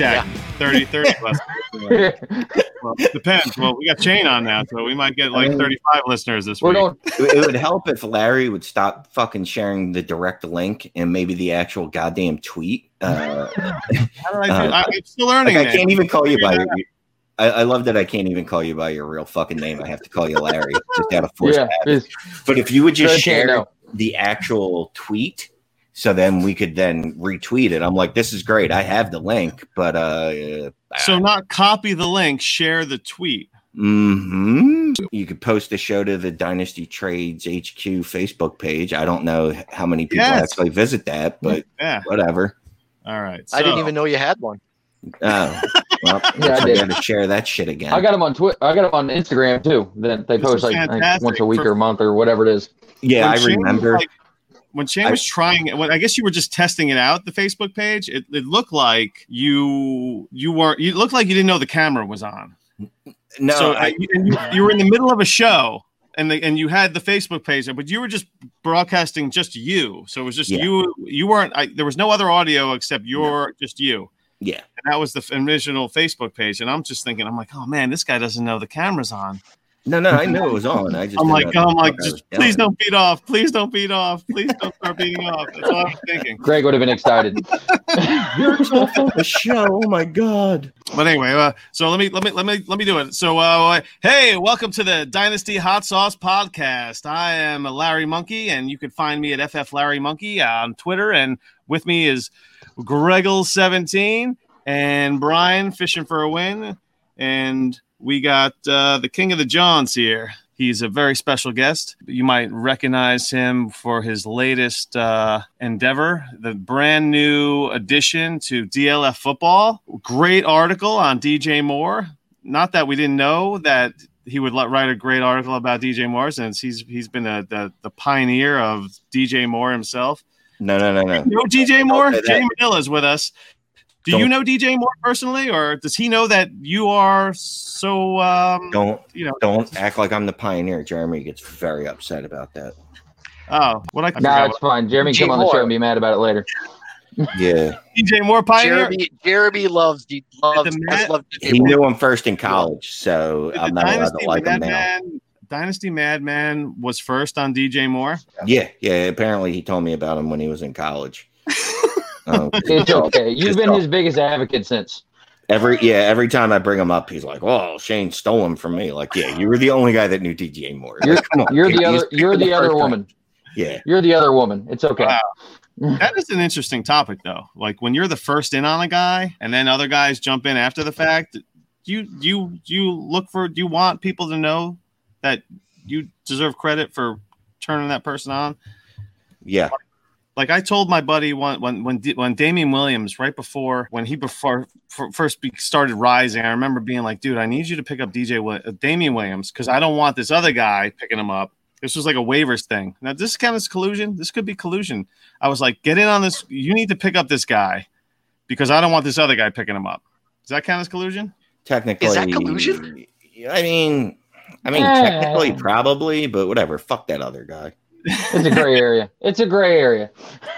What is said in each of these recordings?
Exactly. 30, 30 listeners. Well, depends. Well, we got Shane on now, so we might get like 35 listeners this week. going. It it would help if Larry would stop fucking sharing the direct link and maybe the actual goddamn tweet. Uh, How do I do? Uh, I, I'm still learning. like I can't even call you by. Your, I, I love that I can't even call you by your real fucking name. I have to call you Larry just out of force. Yeah, But if you would just share the actual tweet, so then we could then retweet it. I'm like, this is great. I have the link, but uh, So not copy the link, share the tweet. hmm you could post the show to the Dynasty Trades HQ Facebook page. I don't know how many people Yes. actually visit that, but Yeah. whatever. All right. I didn't even know you had one. Oh, well, Yeah, I I did. got to share that shit again. I got them on Twitter. I got them on Instagram too. That they This post is like, I think fantastic once a week for- or a month or whatever it is. yeah, when I remember. like- when Shane was trying, when I guess you were just testing it out, the Facebook page. It, it looked like you you weren't. You looked like you didn't know the camera was on. no, so I, uh, and you, you were in the middle of a show, and the, and you had the Facebook page, but you were just broadcasting just you. So it was just Yeah. you. You weren't. I, there was no other audio except your just you. yeah. And that was the original Facebook page. And I'm just thinking, I'm like, oh man, this guy doesn't know the camera's on. No, no, I knew it was on. I just I'm like, know I'm like, the fuck I was just please don't beat off. Please don't beat off. Please don't start beating off. That's all I'm thinking. Greg would have been excited. You're tough on the show. Oh my god. But anyway, uh, so let me let me let me let me do it. So, uh, hey, welcome to the Dynasty Hot Sauce Podcast. I am Larry Monkey, and you can find me at FF Larry Monkey on Twitter. And with me is Greggle17 and Brian fishing for a win. And we got uh, the King of the Johns here. He's a very special guest. You might recognize him for his latest uh, endeavor, the brand new addition to DLF football. Great article on DJ Moore. Not that we didn't know that he would let, write a great article about DJ Moore, since he's he's been a, the the pioneer of DJ Moore himself. No, no, no, no. You know DJ Moore? Shane Manila is with us. Do you Don't- know DJ Moore personally, or does he know that you are so? Um, Don't you know? don't act like I'm the pioneer. Jeremy gets very upset about that. Oh, what I nah, forgot it's fine. Jeremy, G come on the show and be mad about it later. Yeah, DJ Moore pioneer. Jeremy, Jeremy loves D- loves, The has Mad- loved DJ he Moore. knew him first in college, so The I'm not allowed Dynasty to like him now. Madman, Dynasty Madman was first on DJ Moore. Yeah, yeah. Apparently, he told me about him when he was in college. Um, It's okay. You've been his biggest advocate since. Every yeah, every time I bring him up, he's like, "Oh, Shane stole him from me." Like, yeah, you were the only guy that knew DJ Moore. You're- Like, come on, You're the other. You're the the other first guy. woman. Yeah, You're the other woman. It's okay. Wow. That is an interesting topic, though. Like when you're the first in on a guy, and then other guys jump in after the fact. You you you look for? Do you want people to know that you deserve credit for turning that person on? yeah. Like I told my buddy when when when D- when Damian Williams right before when he before f- first be, started rising, I remember being like, dude, I need you to pick up DJ Wi- uh, Damian Williams because I don't want this other guy picking him up. This was like a waivers thing. Now this kind of collusion. This could be collusion. I was like, get in on this. You need to pick up this guy because I don't want this other guy picking him up. Does that count as collusion? Technically, Is that collusion? I mean, I mean, Yeah. technically, probably, but whatever. Fuck that other guy. It's a gray area. It's a gray area.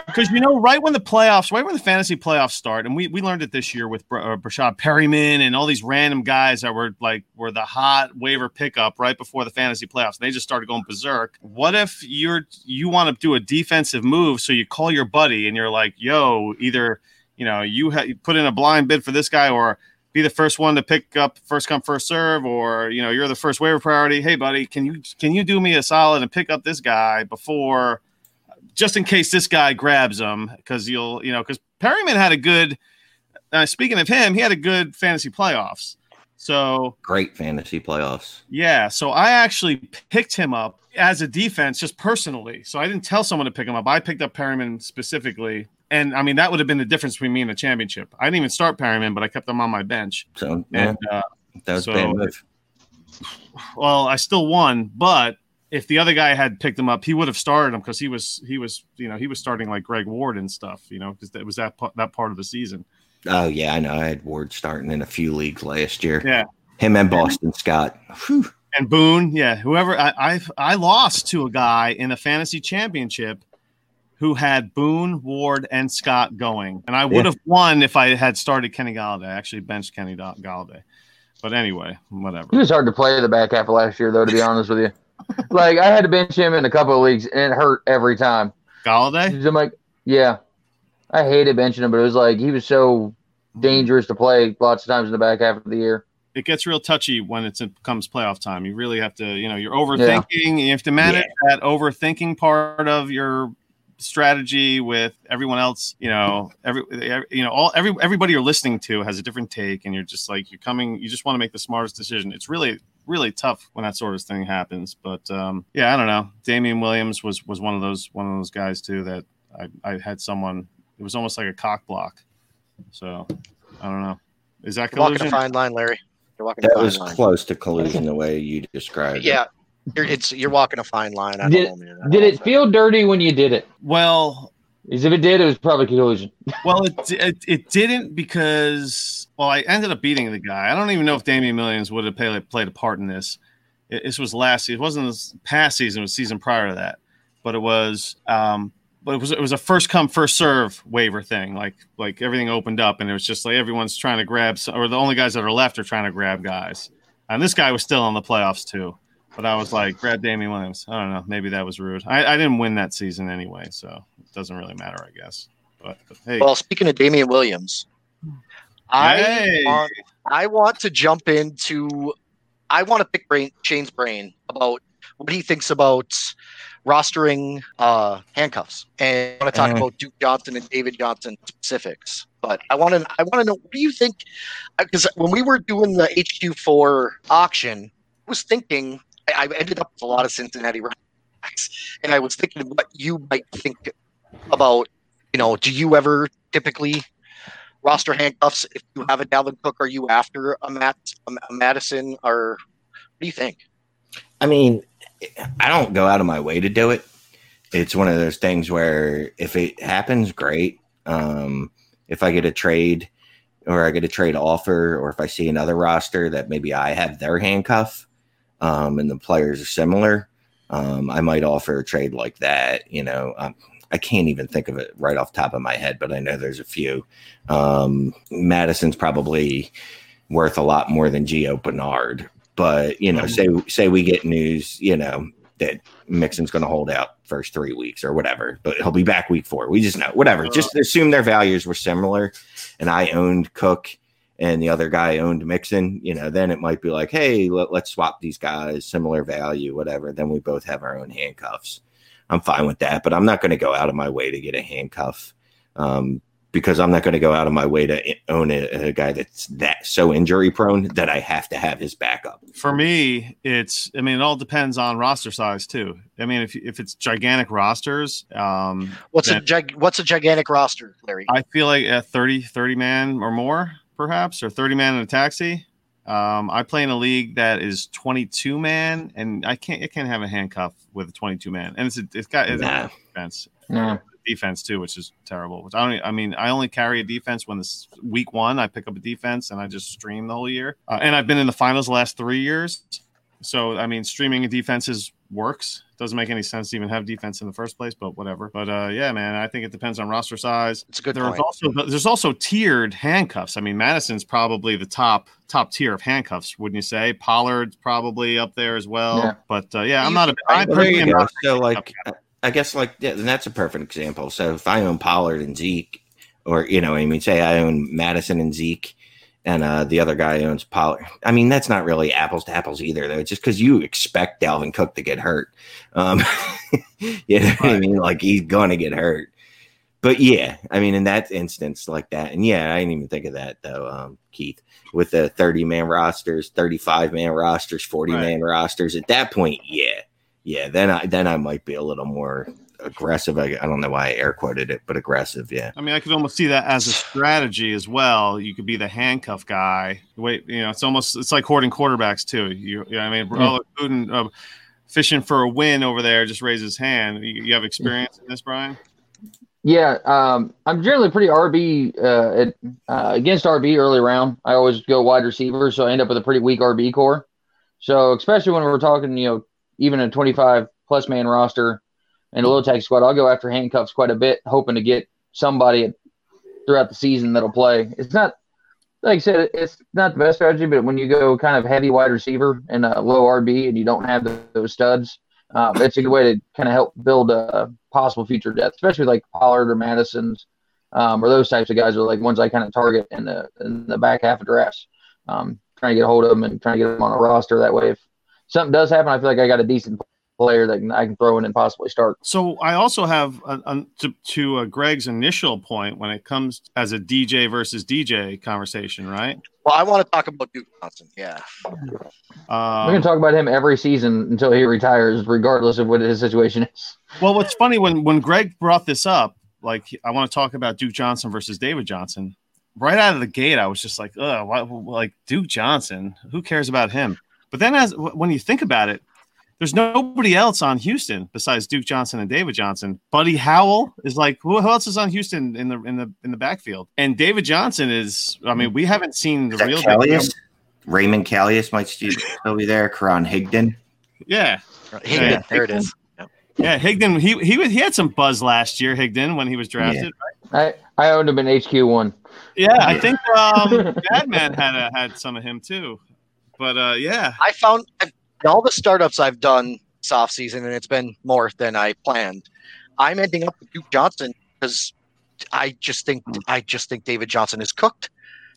Because you know, right when the playoffs, right when the fantasy playoffs start, and we, we learned it this year with Br- uh, Breshad Perryman and all these random guys that were like were the hot waiver pickup right before the fantasy playoffs. And they just started going berserk. What if you're you want to do a defensive move, so you call your buddy and you're like, "Yo, either you know you, ha- you put in a blind bid for this guy, or be the first one to pick up first come first serve, or you know you're the first waiver priority. Hey, buddy, can you can you do me a solid and pick up this guy before?" just in case this guy grabs him, because you'll, you know, because Perryman had a good. Uh, speaking of him, he had a good fantasy playoffs. So Great fantasy playoffs. yeah, so I actually picked him up as a defense, just personally. So I didn't tell someone to pick him up. I picked up Perryman specifically, and I mean that would have been the difference between me and the championship. I didn't even start Perryman, but I kept him on my bench, So yeah, uh, that was so- a bad move. well, I still won, but if the other guy had picked him up, he would have started him because he was he was you know he was starting like Greg Ward and stuff, you know, because that was that that part of the season. Oh yeah, I know. I had Ward starting in a few leagues last year. Yeah. him and Boston Scott. Whew. And Boone, yeah, whoever I I, I lost to a guy in a fantasy championship who had Boone, Ward, and Scott going, and I would have won if I had started Kenny Golladay. I actually benched Kenny Golladay, but anyway, whatever. He was hard to play the back half of last year, though. To be honest with you, like I had to bench him in a couple of leagues, and it hurt every time. Golladay, I'm like, yeah, I hated benching him, but it was like he was so dangerous to play lots of times in the back half of the year. it gets real touchy when it comes playoff time. You really have to, you know, you're overthinking. You have to manage that overthinking part of your strategy with everyone else. You know, every you know, all every everybody you're listening to has a different take, and you're just like you're coming. You just want to make the smartest decision. It's really really tough when that sort of thing happens. But um, yeah, I don't know. Damian Williams was was one of those one of those guys too that I, I had someone. It was almost like a cock block. So I don't know. Is that You're walking a fine line, Larry. You're walking a That fine was line. close to collusion the way you described it. Yeah, you're, it's you're walking a fine line. I Did- don't know, man. I Did it know. feel dirty when you did it? Well, Because if it did, it was probably collusion. Well, it, it it didn't because well, I ended up beating the guy. I don't even know if Damian Williams would have played played a part in this. It, this was last. Season. It wasn't this past season. It was season prior to that. But it was. Um, but it was it was a first come first serve waiver thing. Like like everything opened up and it was just like everyone's trying to grab some, or the only guys that are left are trying to grab guys. And this guy was still in the playoffs too. But I was like, grab Damian Williams. I don't know. Maybe that was rude. I, I didn't win that season anyway, so it doesn't really matter, I guess. But, but hey, Well, speaking of Damian Williams, I Hey. want, I want to jump into. I want to pick brain, Shane's brain about what he thinks about rostering uh, handcuffs, and I want to talk Uh. about Duke Johnson and David Johnson specifics. But I want to. I want to know what do you think? Because when we were doing the HQ four auction, I was thinking. I, ended up with a lot of Cincinnati running backs, and I was thinking what you might think about. You know, do you ever typically roster handcuffs if you have a Dalvin Cook? Are you after a Matt, a Mattison, or what do you think? I mean, I don't go out of my way to do it. It's one of those things where if it happens, great. Um, if I get a trade or I get a trade offer, or if I see another roster that maybe I have their handcuff um, and the players are similar, um, I might offer a trade like that. You know, um, I can't even think of it right off the top of my head, but I know there's a few. Um, Mattison's probably worth a lot more than Gio Bernard. But you know, say say we get news, you know, that Mixon's going to hold out first three weeks or whatever, but he'll be back week four. We just know whatever. Just assume their values were similar, and I owned Cook and the other guy owned Mixon. You know, then it might be like, hey, let, let's swap these guys, similar value, whatever. Then we both have our own handcuffs. I'm fine with that, but I'm not going to go out of my way to get a handcuff. Um, because I'm not going to go out of my way to own a, a guy that's that so injury prone that I have to have his backup. for me, it's. I mean, it all depends on roster size too. I mean, if if it's gigantic rosters, um, What's a gig, what's a gigantic roster, Larry? I feel like a 30, 30 man or more, perhaps, or 30 man in a taxi. Um, I play in a league that is 22 man, and I can't, I can't have a handcuff with a 22 man, and it's a, it's got it's Nah. a defense, No. defense too, which is terrible. Which I don't, I mean, I only carry a defense when this week one, I pick up a defense and I just stream the whole year, uh, and I've been in the finals the last three years. So I mean, streaming defenses works. Doesn't make any sense to even have defense in the first place, but whatever. But uh, yeah, man, I think it depends on roster size. It's a good There's point. also there's also tiered handcuffs. I mean, Mattison's probably the top top tier of handcuffs, wouldn't you say? Pollard's probably up there as well. Yeah. But uh, yeah, I'm not a. I Well, there personally you am go. not So, like, I guess, like, yeah, and that's a perfect example. So, if I own Pollard and Zeke, or you know, I mean, say I own Mattison and Zeke, and uh, the other guy owns Pollard. I mean, that's not really apples to apples either, though. It's just because you expect Dalvin Cook to get hurt. Um, you know what I mean? Like, he's gonna get hurt. But yeah, I mean, in that instance, like that, and yeah, I didn't even think of that though, um, Keith. With the thirty man rosters, thirty five man rosters, forty man rosters, at that point, yeah, yeah, then I then I might be a little more aggressive. I, I don't know why I air quoted it, but aggressive, yeah. I mean, I could almost see that as a strategy as well. You could be the handcuff guy. Wait, you know, it's almost it's like hoarding quarterbacks too. You, you know, I mean, Yeah. oh, Putin, uh, fishing for a win over there, just raise his hand. You, you have experience in this, Brian? Yeah, um, I'm generally pretty RB uh, at, uh, against RB early round. I always go wide receiver, so I end up with a pretty weak RB core. So especially when we're talking, you know, even a 25 plus man roster, in a low tax squad, I'll go after handcuffs quite a bit, hoping to get somebody throughout the season that'll play. It's not like I said, it's not the best strategy, but when you go kind of heavy wide receiver and a low RB and you don't have those studs, um, it's a good way to kind of help build a possible future depth, especially like Pollard or Mattison's um, or those types of guys are like ones I kind of target in the in the back half of drafts. Um, trying to get a hold of them and trying to get them on a roster that way. If something does happen, I feel like I got a decent player that I can throw in and possibly start. So I also have a, a, to, to uh, Greg's initial point when it comes as a DJ versus DJ conversation, right? Well, I want to talk about Duke Johnson. Yeah, um, we're going to talk about him every season until he retires, regardless of what his situation is. Well, what's funny when when Greg brought this up, like I want to talk about Duke Johnson versus David Johnson. Right out of the gate, I was just like, "Ugh, why, like Duke Johnson? Who cares about him?" But then, as when you think about it, there's nobody else on Houston besides Duke Johnson and David Johnson. Buddy Howell is like who, who else is on Houston in the in the in the backfield? And David Johnson is. I mean, we haven't seen the real Callius? Raymond Callius might still be there. Karan Higdon. Yeah, Higdon. Yeah. There it is. Yeah, Higdon. He he he had some buzz last year. Higdon when he was drafted. Yeah. Right? I I owned him in HQ one. Yeah, I think um, Madman had a, had some of him too. But uh, yeah, I found all the startups I've done this off season, and it's been more than I planned. I'm ending up with Duke Johnson because I just think hmm. I just think David Johnson is cooked.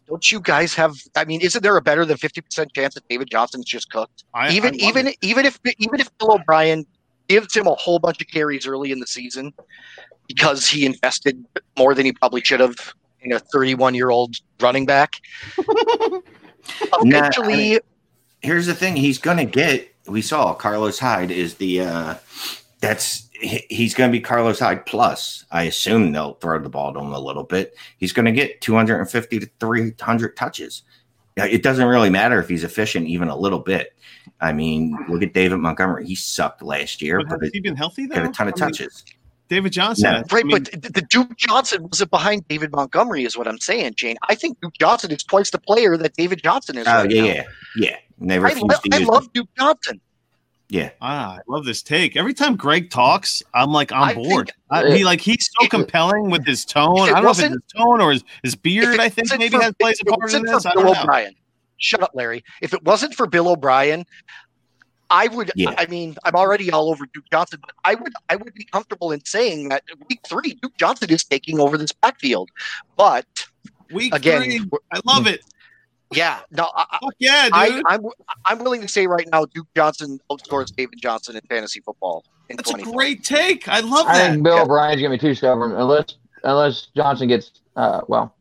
Don't you guys have? I mean, isn't there a better than fifty percent chance that David Johnson's just cooked? I, even I even it. even if even if Bill O'Brien gives him a whole bunch of carries early in the season because he invested more than he probably should have in a 31 year old running back. Eventually, I mean, here's the thing: he's going to get. We saw Carlos Hyde is the. uh That's he's going to be Carlos Hyde plus. I assume they'll throw the ball to him a little bit. He's going to get 250 to 300 touches. It doesn't really matter if he's efficient even a little bit. I mean, look at David Montgomery. He sucked last year, but, has he been healthy though? Got a ton of I mean, touches. David Johnson, no. right? I mean, but the Duke Johnson wasn't behind David Montgomery, is what I'm saying, Shane. I think Duke Johnson is twice the player that David Johnson is. Oh right yeah, now. yeah, yeah. Never. I, lo- I love Duke Johnson. Yeah. Ah, I love this take. Every time Greg talks, I'm like on I board. think- I, he like he's so compelling with his tone. I don't know if it's his tone or his, his beard. I think maybe for- has plays a if part in this. for I Bill don't know. O'Brien. Shut up, Larry. If it wasn't for Bill O'Brien, I would. Yeah. I mean, I'm already all over Duke Johnson, but I would. I would be comfortable in saying that week three, Duke Johnson is taking over this backfield. But Week Again, three, we're- I love it. yeah, no, I, Fuck yeah, I, dude. I'm I'm willing to say right now, Duke Johnson outscores David Johnson in fantasy football. In That's a great take. I love I that. think Bill Yeah. O'Brien's gonna be too stubborn unless unless Johnson gets uh well,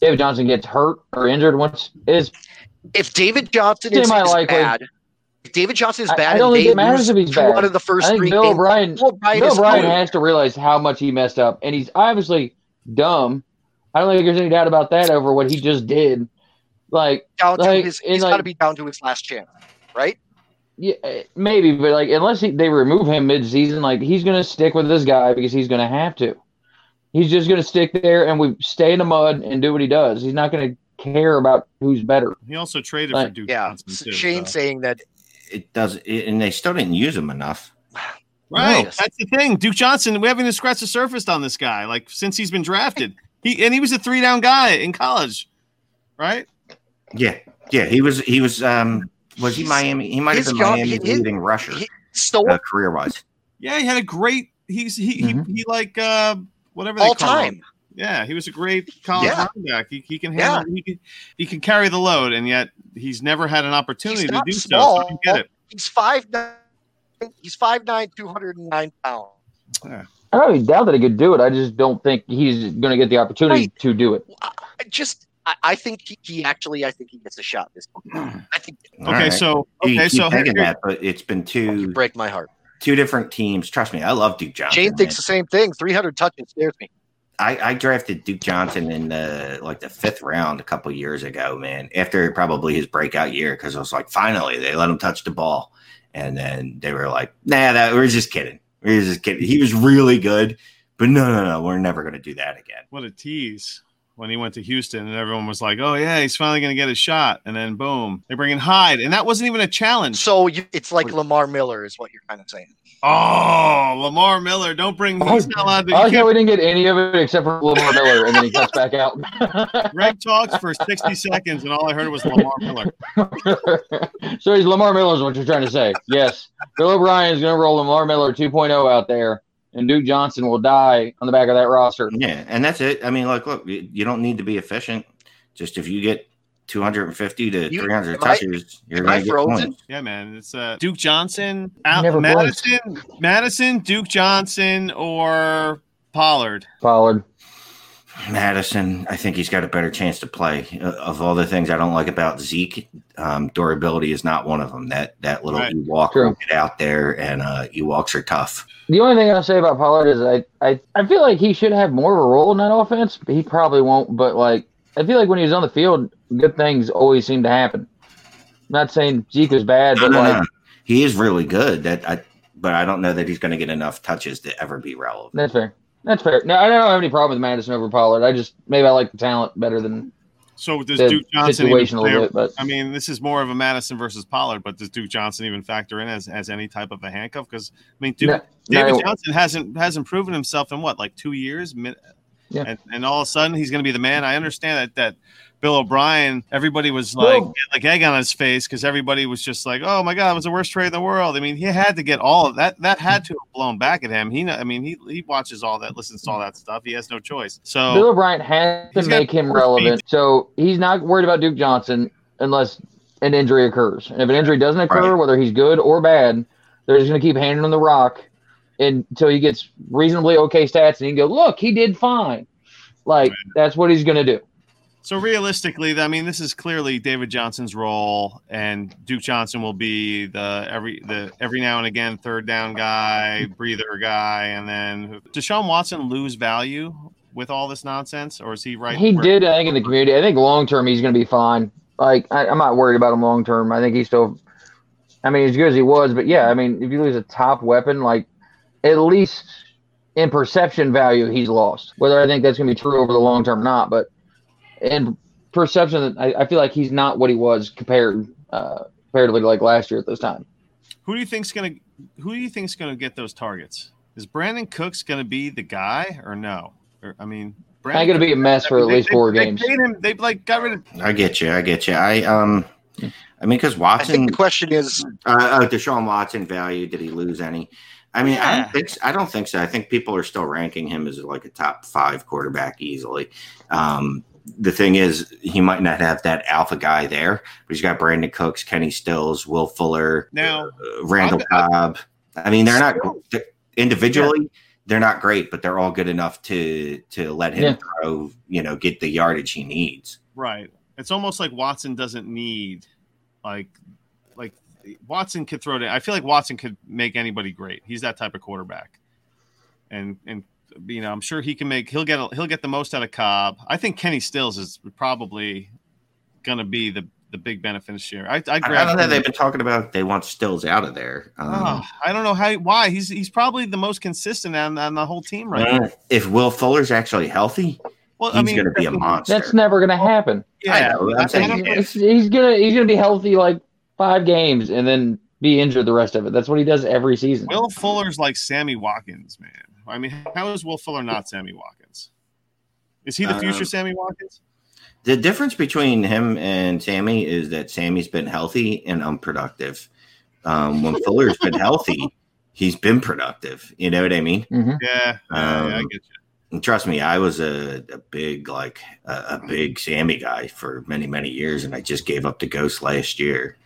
David Johnson gets hurt or injured once is If David Johnson is, is Semi-likely. bad, if David Johnson is bad, I don't think it matters if he's bad. out of the first I think three Bill O'Brien Bill O'Brien Bill O'Brien has to realize how much he messed up, and he's obviously dumb. I don't think there's any doubt about that over what he just did. Like, down to his. and He's got to be down to his last chance, right? yeah, eh, maybe, but like, unless he, they remove him mid-season, like he's gonna stick with this guy because he's gonna have to. He's just gonna stick there and we stay in the mud and do what he does. He's not gonna care about who's better. He also traded for Duke Yeah. Johnson too. Shane so. saying that It does, it, and they still didn't use him enough. Right. No. That's the thing. Duke Johnson, we haven't even scratched the surface on this guy, like since he's been drafted. He and he was a three down guy in college. Right? Yeah, yeah. He was, he was, um, was he Miami? He might have been job- Miami's his- leading rusher, he- uh, career wise. Yeah, he had a great he's he Mhm. he, he like uh whatever they all call him. Time. Yeah, he was a great college Yeah. running back. He, he can handle he can he can carry the load and yet he's never had an opportunity He's to not do so. small. So I get it. He's five nine. He's five nine, two hundred and nine pounds. I don't even doubt that he could do it. I just don't think he's gonna get the opportunity Right. to do it. I just, I, I think he, he actually, I think he gets a shot this. Hmm. I think All Okay, right. so okay, so thinking that, but it's been you two break my heart. two different teams. Trust me, I love Duke Johnson. Shane thinks man. the same thing. Three hundred touches scares me. I, I drafted Duke Johnson in the like the fifth round a couple years ago, man. After probably his breakout year, because I was like, finally they let him touch the ball, and then they were like, Nah, that we're just kidding. We're just kidding. He was really good, but no, no, no, we're never to do that again. what a tease. When he went to Houston, and everyone was like, "Oh yeah, he's finally going to get a shot." And then boom, they bring in Hyde, and that wasn't even a challenge. So you, it's like Lamar Miller, is what you're kind of saying. Oh, Lamar Miller, don't bring. He's not allowed to. I you like how we didn't get any of it except for Lamar Miller, and then he cuts back out. Greg talks for sixty seconds, and all I heard was Lamar Miller. so he's Lamar Miller is what you're trying to say. Yes. Bill O'Brien is going to roll Lamar Miller 2.0 out there, and Duke Johnson will die on the back of that roster. Yeah, and that's it. I mean, like, look, you you don't need to be efficient. Just if you get 250 to You- 300 am I- touches, you're going to get frozen? points. Yeah, man, it's uh, Duke Johnson, Al- Mattison, Mattison, Duke Johnson, or Pollard. Pollard. Mattison, I think he's got a better chance to play. Uh, of all the things I don't like about Zeke, um, durability is not one of them. That that little Right. Ewok True. will get out there, and uh, Ewoks are tough. The only thing I'll say about Pollard is I, I, I feel like he should have more of a role in that offense, he probably won't. But like I feel like when he's on the field, good things always seem to happen. I'm not saying Zeke is bad, No, but no, like no. He is really good. That I, but I don't know that he's going to get enough touches to ever be relevant. that's fair. That's fair. No, I don't have any problem with Mattison over Pollard. I just maybe I like the talent better than So does the Duke Johnson even a little play- bit. But I mean, this is more of a Mattison versus Pollard, but does Duke Johnson even factor in as, as any type of a handcuff? Because I mean, Duke, No, David no. Johnson hasn't hasn't proven himself in what like two years, Yeah. and, and all of a sudden he's going to be the man. I understand that that Bill O'Brien, everybody was like like egg on his face because everybody was just like, oh my god, it was the worst trade in the world. I mean, he had to get all of that. That had to have blown back at him. He, I mean, he he watches all that, listens to all that stuff. He has no choice. So Bill O'Brien has to make him relevant. So he's not worried about Duke Johnson unless an injury occurs. And if an injury doesn't occur, Right. whether he's good or bad, they're just going to keep handing him the rock until he gets reasonably okay stats and he can go, look, he did fine. Like, that's what he's going to do. So realistically, I mean, this is clearly David Johnson's role, and Duke Johnson will be the every the every now and again third down guy, breather guy, and then Deshaun Watson lose value with all this nonsense, or is he right? He did, I think, in the community. I think long term, he's going to be fine. Like, I, I'm not worried about him long term. I think he's still, I mean, as good as he was. But yeah, I mean, if you lose a top weapon, like, at least in perception value, he's lost. Whether I think that's going to be true over the long term or not, but in perception, I, I feel like he's not what he was compared, uh, comparatively to like last year at this time. Who do you think's gonna Who do you think's gonna get those targets? Is Brandin Cooks gonna be the guy or no? Or I mean, Brandin I'm going to be a mess for at they- least they- four they games. paid him. They like got rid of. I get you. I get you. I um, I mean, because Watson. I Watson, think the question is, uh, uh, Deshaun Watson value. Did he lose any? I mean, I don't think. So. I don't think so. I think people are still ranking him as like a top five quarterback easily. Um, the thing is, he might not have that alpha guy there, but he's got Brandin Cooks, Kenny Stills, Will Fuller, Now, uh, Randall I'm- Cobb. I mean, they're not they're- individually. They're not great, but they're all good enough to to let him Yeah. throw. You know, get the yardage he needs. Right. It's almost like Watson doesn't need like like Watson could throw it. in. I feel like Watson could make anybody great. He's that type of quarterback. And and you know, I'm sure he can make he'll get a, he'll get the most out of Cobb. I think Kenny Stills is probably going to be the the big beneficiary. I I, I, I grab don't know. him. They've been talking about they want Stills out of there. Um, Oh, I don't know how why he's he's probably the most consistent on, on the whole team right now. If Will Fuller's actually healthy, Well, he's I mean, going to be a monster. That's never going to happen. yeah, I know, I'm I- I saying- He's, he's gonna he's gonna be healthy like five games and then be injured the rest of it. That's what he does every season. Will Fuller's like Sammy Watkins, man. I mean, how is Will Fuller not Sammy Watkins? Is he the future Um, Sammy Watkins? the difference between him and Sammy is that Sammy's been healthy and unproductive. Um, when Fuller's been healthy, he's been productive. You know what I mean? Mhm. Yeah, yeah, yeah, I Um, get you. And trust me, I was a, a big like a, a big Sammy guy for many many years, and I just gave up the ghost last year.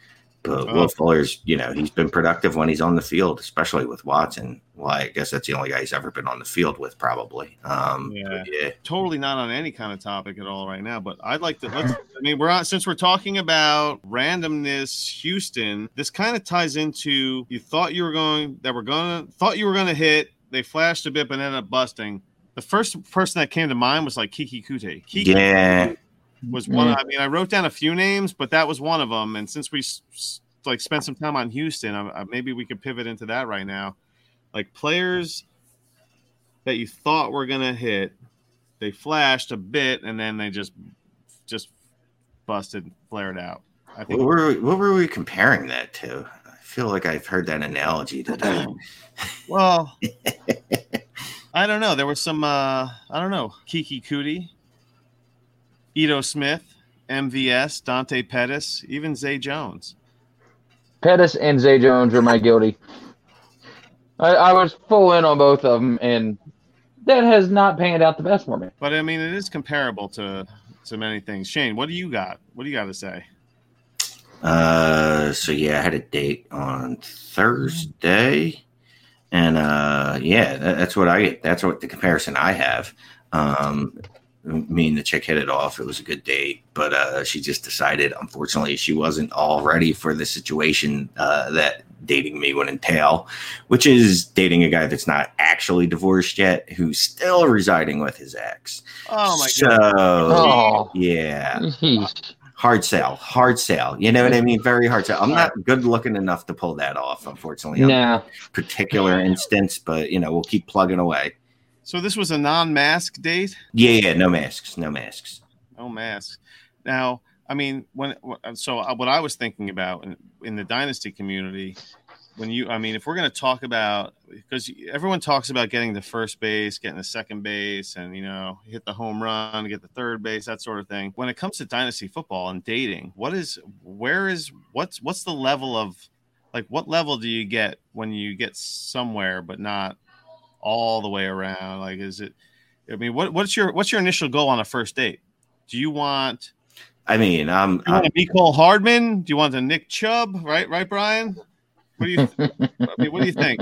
But Oh. Will Fuller's, you know, he's been productive when he's on the field, especially with Watson. Well, I guess that's the only guy he's ever been on the field with, probably. Um, Yeah. yeah. Totally not on any kind of topic at all right now, but I'd like to. Let's, I mean, we're on since we're talking about randomness, Houston. This kind of ties into you thought you were going that we're gonna thought you were gonna hit. They flashed a bit, but ended up busting. The first person that came to mind was like Keke Coutee. Keke Yeah. Was one. Mm. I mean, I wrote down a few names, but that was one of them. And since we like spent some time on Houston, I, I, maybe we could pivot into that right now. Like players that you thought were gonna hit they flashed a bit and then they just just busted, flared out. I think What were we, what were we comparing that to? I feel like I've heard that analogy today. Well, I don't know. There was some, uh, I don't know, Keke Coutee, Ito Smith, MVS, Dante Pettis, even Zay Jones. Pettis and Zay Jones are my guilty. I, I was full in on both of them, and that has not panned out the best for me. But I mean, it is comparable to to many things. Shane, what do you got? What do you got to say? Uh, so yeah, I had a date on Thursday, and uh, yeah, that, that's what I that's what the comparison I have. Um, me and the chick hit it off. It was a good date, but uh, she just decided, unfortunately, she wasn't all ready for the situation uh, that dating me would entail, which is dating a guy that's not actually divorced yet, who's still residing with his ex. Oh my so, god! Oh, yeah, hard sell, hard sell. You know what I mean? Very hard sell. I'm not good looking enough to pull that off, unfortunately, on nah. particular instance, but you know, we'll keep plugging away. So this was a non-mask date. Yeah, yeah, no masks, no masks. No masks. Now, I mean, when so uh, what I was thinking about in, in the dynasty community, when you, I mean, if we're going to talk about because everyone talks about getting the first base, getting the second base, and you know, hit the home run, get the third base, that sort of thing. When it comes to dynasty football and dating, what is, where is, what's, what's the level of, like, what level do you get when you get somewhere but not all the way around? Like, is it? I mean, what, what's your what's your initial goal on a first date? Do you want? I mean, I'm. Do you want Mecole Hardman? Do you want a Nick Chubb? Right, right, Brian. What do you? Th- I mean, what do you think?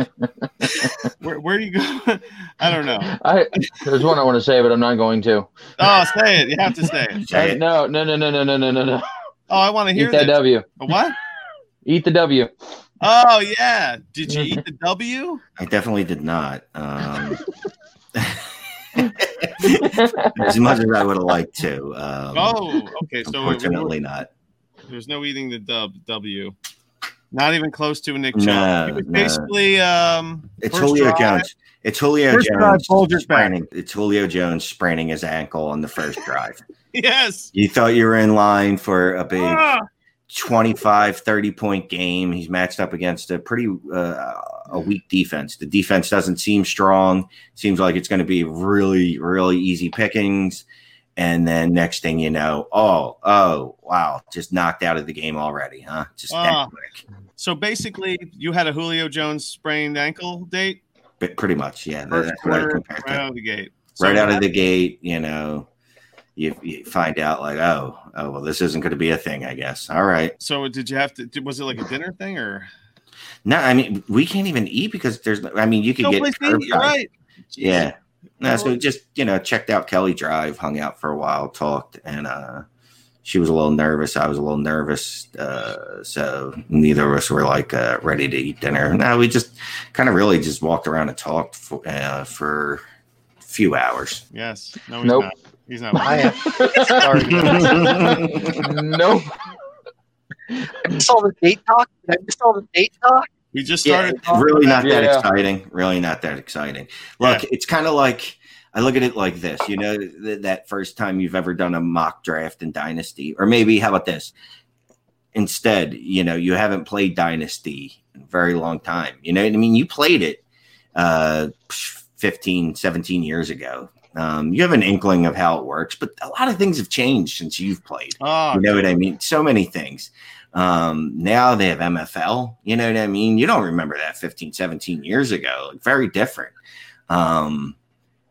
where, where do you go? I don't know. I there's one I want to say, but I'm not going to. Oh, say it. You have to say it. Say hey. No, no, no, no, no, no, no, no. Oh, I want to hear Eat that. W. What? Eat the W. Oh yeah. Did you eat the W? I definitely did not. Um, as much as I would have liked to. Um, Oh, okay. So it- unfortunately, not. there's no eating the dub W. Not even close to a Nick No, Chubb. It was no. basically um. It's first Julio drive. Jones. It's Julio First drive, Jones back. spraining. It's Julio Jones spraining his ankle on the first drive. Yes. You thought you were in line for a big Ah, 25, 30 point game. He's matched up against a pretty uh, a weak defense. The defense doesn't seem strong. Seems like it's going to be really, really easy pickings. And then next thing you know, oh, oh, wow, just knocked out of the game already, huh? Just that quick. So basically, you had a Julio Jones sprained ankle date. But pretty much, yeah. First That's what I quarter, right out of the gate. So right out of the gate, you know, you, you find out like, oh, oh, well, this isn't going to be a thing, I guess. All right. So did you have to? Was it like a dinner thing or? No, I mean, we can't even eat because there's, I mean, you could No get, eat, You're curbside. right. yeah. No, so just, you know, checked out Kelly Drive, hung out for a while, talked, and uh, she was a little nervous. I was a little nervous. Uh, so neither of us were like uh, ready to eat dinner. No, we just kind of really just walked around and talked for, uh, for a few hours. Yes. No, he's Nope. not. He's not. I am. Sorry. nope. I missed all the date talk. I miss all the date talk? We just Yeah, started. talking really not that Yeah. exciting. Really not that exciting. Look, it's kind of like I look at it like this. You know, th- that first time you've ever done a mock draft in Dynasty, or maybe how about this? Instead, you know, you haven't played Dynasty in a very long time. You know what I mean? You played it uh 15, 17 years ago. Um, you have an inkling of how it works, but a lot of things have changed since you've played. Oh, You know what I mean? So many things. Um, now they have MFL. You know what I mean? You don't remember that 15, 17 years ago. Like, very different. Um,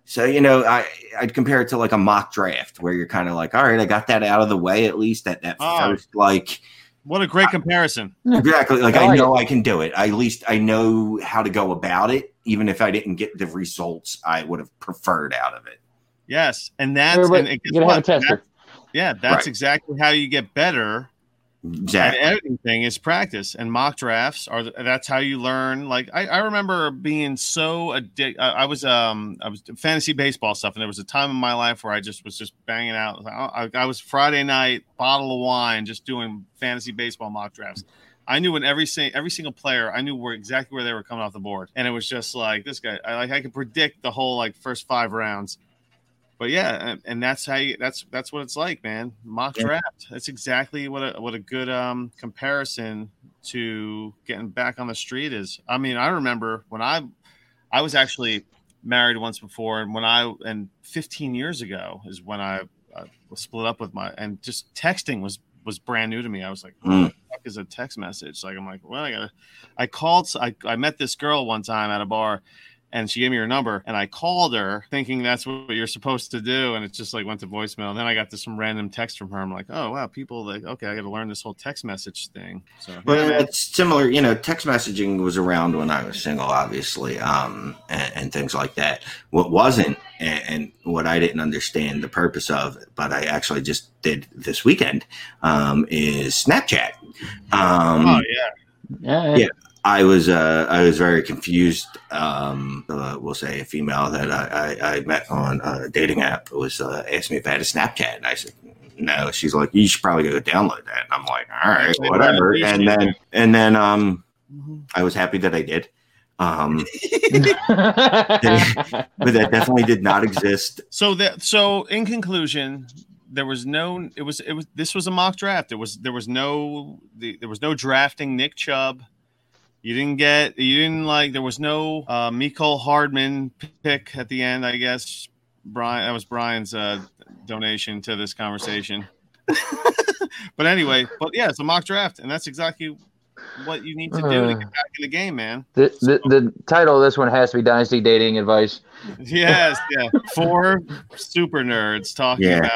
so, you know, I, I'd compare it to like a mock draft where you're kind of like, all right, I got that out of the way at least at that Oh. first, like, what a great comparison. exactly. Like, I I like know I can do it. I, at least I know how to go about it, even if I didn't get the results I would have preferred out of it. Yes, and that's Everybody- and it- guess you gotta have a tester. That- yeah, that's Right. exactly how you get better Exactly. And everything is practice, and mock drafts are. That's how you learn. Like I, I remember being so addicted. I, was um I was fantasy baseball stuff, and there was a time in my life where I just was just banging out. I, I was Friday night bottle of wine, just doing fantasy baseball mock drafts. I knew when every sing, every single player, I knew where exactly where they were coming off the board, and it was just like this guy. I like I could predict the whole like first five rounds. But yeah, and, that's how you, that's that's what it's like, man. Mock Yeah. draft. That's exactly what a what a good um comparison to getting back on the street is. I mean, I remember when I I was actually married once before, and when I and 15 years ago is when I uh, was split up with my and just texting was was brand new to me. I was like, what Mm. the fuck is a text message? Like, I'm like, well, I gotta. I called. I I met this girl one time at a bar. And she gave me her number, and I called her thinking that's what you're supposed to do, and it just like went to voicemail. And then I got this some random text from her. I'm like, oh wow, people like okay, I got to learn this whole text message thing. So Well, yeah, it's similar. You know, text messaging was around when I was single, obviously, um, and, and things like that. What wasn't, and, and what I didn't understand the purpose of, but I actually just did this weekend, um, is Snapchat. Um, oh yeah, Yeah, Yeah. I was uh, I was very confused. Um, uh, we'll say a female that I, I, I met on a dating app was uh, asked me if I had a Snapchat, and I said no. She's like, you should probably go download that. And I'm like, all right, whatever. And then and then um, Mhm. I was happy that I did. Um, but that definitely did not exist. So that so in conclusion, there was no. It was it was this was a mock draft. There was there was no the, there was no drafting Nick Chubb. You didn't get you didn't like there was no uh Mecole Hardman pick at the end. I guess Brian that was Brian's uh, donation to this conversation. but anyway, but yeah, it's a mock draft, and that's exactly what you need to do to get back in the game, man. the, the, the title of this one has to be Dynasty Dating Advice. Yes, yeah. Four super nerds talking Yeah.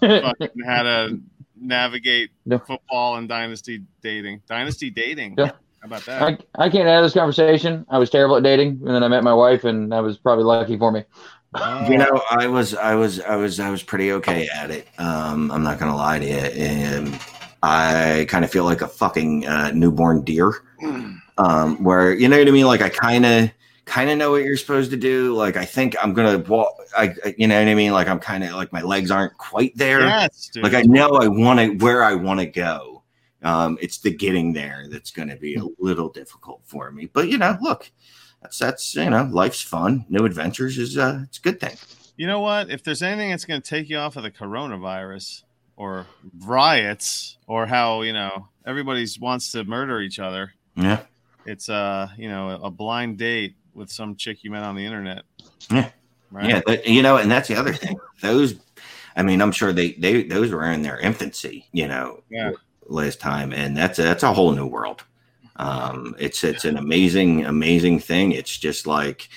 about how to navigate Yeah. football and dynasty dating. Dynasty dating. Yeah. How about that? I, I can't add this conversation. I was terrible at dating, and then I met my wife, and that was probably lucky for me. Oh, You know, I was, I was, I was, I was pretty okay at it. Um, I'm not gonna lie to you. And I kind of feel like a fucking uh, newborn deer. Um, where you know what I mean? Like I kind of, kind of know what you're supposed to do. Like I think I'm gonna walk. I, I- you know what I mean? Like I'm kind of like my legs aren't quite there. yes. Like I know I want to where I want to go. Um, it's the getting there that's going to be a little difficult for me. But you know, look, that's that's you know, life's fun. New adventures is uh, it's a good thing. you know what? If there's anything that's going to take you off of the coronavirus or riots or how you know everybody's wants to murder each other, Yeah, it's uh you know a blind date with some chick you met on the internet. Yeah. Right. yeah. But, you know, and that's the other thing. Those, I mean, I'm sure they they those were in their infancy. You know, Yeah. Last time, and that's a, that's a whole new world. Um, it's it's an amazing amazing thing. It's just like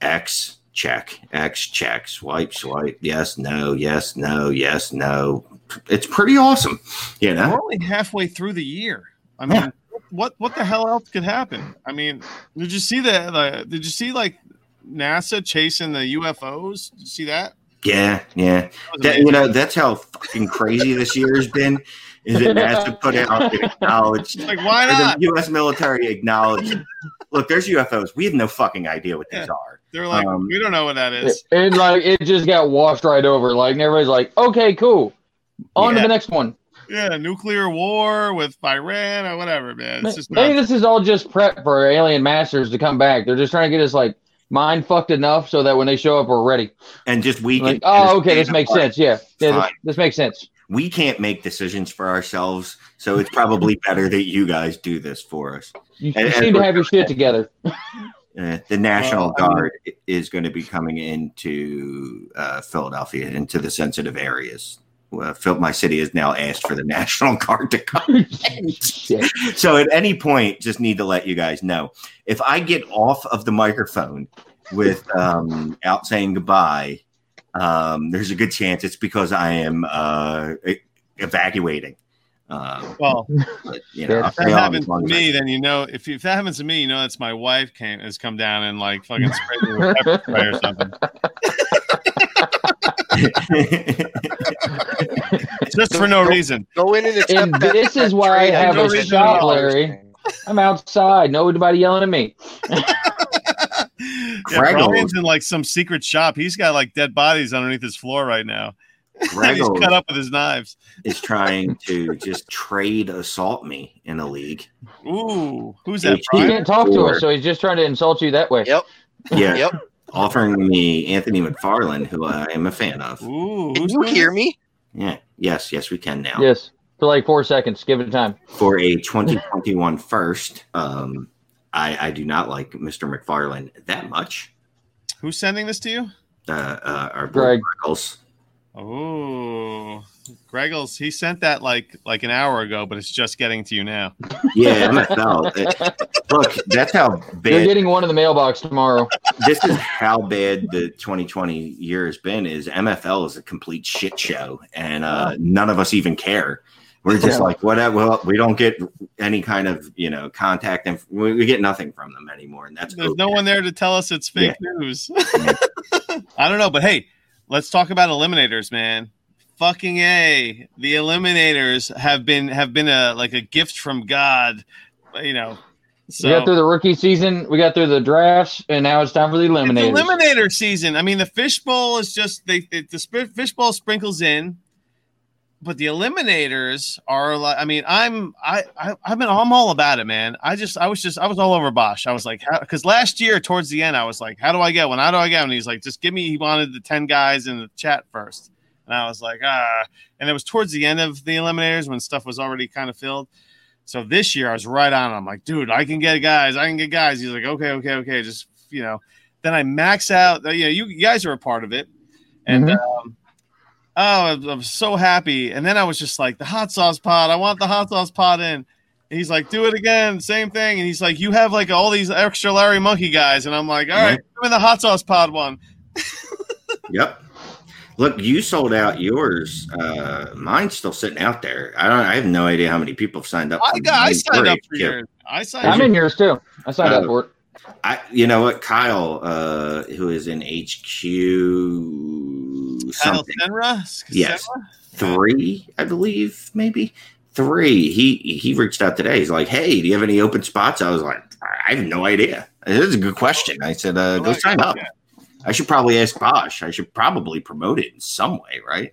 X check X check swipe swipe yes no yes no yes no. It's pretty awesome, you know. We're only halfway through the year. I mean, what what the hell else could happen? I mean, did you see that? the did you see like NASA chasing the UFOs? Did you see that? Yeah, yeah. That That, you know, that's how fucking crazy this year has been. Is it that NASA put it out and acknowledged like why or not? the U.S. military acknowledged. Look, there's UFOs. We have no fucking idea what these are. They're like, um, we don't know what that is. And like it just got washed right over. Like everybody's like, okay, cool. On to the next one. Yeah, nuclear war with Iran or whatever, man. It's just Maybe nuts. this is all just prep for alien masters to come back. They're just trying to get us like mind fucked enough so that when they show up, we're ready. And just we Like, can. oh, okay, this makes sense. Yeah, yeah, this, Fine. this makes sense. We can't make decisions for ourselves, so it's probably better that you guys do this for us. You, And- seem to have your shit together. Uh, the National Well, I mean- Guard is going to be coming into uh, Philadelphia, into the sensitive areas. My city has now asked for the National Guard to come. So at any point, just need to let you guys know if I get off of the microphone without um, saying goodbye, um, there's a good chance it's because I am uh, evacuating. Um, Well, but, you know, if that happens to long I me, then you know if, if that happens to me, you know that's my wife came has come down and like fucking sprayed me with pepper spray or something. Just for no reason. Go in and And this is that why I have at a $2 shop, million Larry. I'm outside. Nobody yelling at me. yeah, Brian's in like some secret shop. He's got like dead bodies underneath his floor right now. He's cut up with his knives. is trying to just trade assault me in a league. Ooh, who's that? He He Brian? can't talk to Or- us, so he's just trying to insult you that way. Yep. Yeah, Yep. offering me Anthony McFarland, who I am a fan of. Ooh, Can who's you doing hear me? Yeah, yes, yes, we can now. Yes, for like four seconds. Give it time. For a 2021 first, um, I, I do not like Mr. McFarland that much. Who's sending this to you? Uh, uh, our Greg. Eagles. Oh, Greggles, he sent that like like an hour ago, but it's just getting to you now. Yeah, MFL. It- look, that's how You're bad. getting one in the mailbox tomorrow. this is how bad the 2020 year has been. Is MFL is a complete shit show, and uh, none of us even care. We're just Yeah. like, whatever. Well, we don't get any kind of you know contact, and we, we get nothing from them anymore, and that's There's okay. no one there to tell us it's fake news. I don't know, but hey, let's talk about eliminators, man. Fucking a, the eliminators have been have been a like a gift from God, you know. So we got through the rookie season. We got through the drafts, and now it's time for the It's eliminators. eliminator season. I mean, the fishbowl is just they it, the sp- fishbowl sprinkles in, but the eliminators are like. I mean, I'm I, I I've been I'm all about it, man. I just I was just I was all over Bosch. I was like, because last year towards the end, I was like, how do I get one? How do I get one? He's like, just give me. He wanted the ten guys in the chat first, and I was like, ah. And it was towards the end of the eliminators when stuff was already kind of filled. So this year I was right on. I'm like, dude, I can get guys. I can get guys. He's like, okay, okay, okay. Just you know. Then I max out. You know, you, you guys are a part of it, and Mhm. um, oh, I'm, I'm so happy. And then I was just like, the hot sauce pod. I want the hot sauce pod in. And he's like, do it again, same thing. And he's like, you have like all these extra Larry Monkey guys, and I'm like, all right, give me the hot sauce pod one. Yep. Look, you sold out yours. Uh, mine's still sitting out there. I don't. I have no idea how many people have signed up. I got, I mine. signed up for yours. I signed I'm up. in yours too. I signed up Uh, for it. I, you know what, Kyle, uh, who is in HQ Kyle something Senra? Yes. Senra? three, I believe, maybe three. He he reached out today. He's like, "Hey, do you have any open spots?" I was like, "I have no idea." It is a good question. I said, uh, "Go sign up." I should probably ask Bosch. I should probably promote it in some way, right?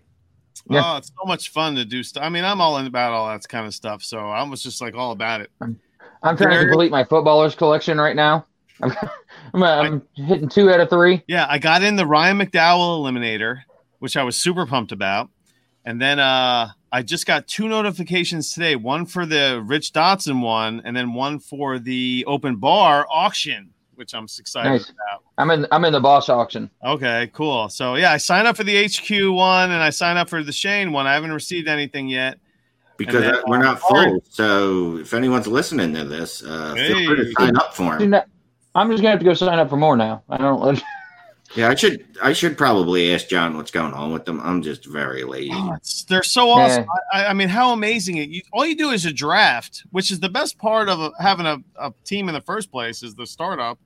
Yeah. Oh, it's so much fun to do stuff. I mean, I'm all in about all that kind of stuff. So I was just like all about it. I'm trying to complete my footballers collection right now. I'm, I'm, I'm hitting two out of three. Yeah, I got in the Ryan McDowell eliminator, which I was super pumped about. And then uh I just got two notifications today, one for the Rich Dotson one, and then one for the open bar auction, which I'm excited Nice. about. I'm in. I'm in the boss auction. Okay, cool. So yeah, I signed up for the HQ one and I signed up for the Shane one. I haven't received anything yet. Because then, we're not uh, Art- full. So if anyone's listening to this, uh, feel free to sign up for Do him. not- I'm just gonna have to go sign up for more now. I don't. Yeah, I should. I should probably ask John what's going on with them. I'm just very lazy. Oh, they're so awesome. I, I mean, how amazing it! You, all you do is a draft, which is the best part of a, having a, a team in the first place. Is the startup.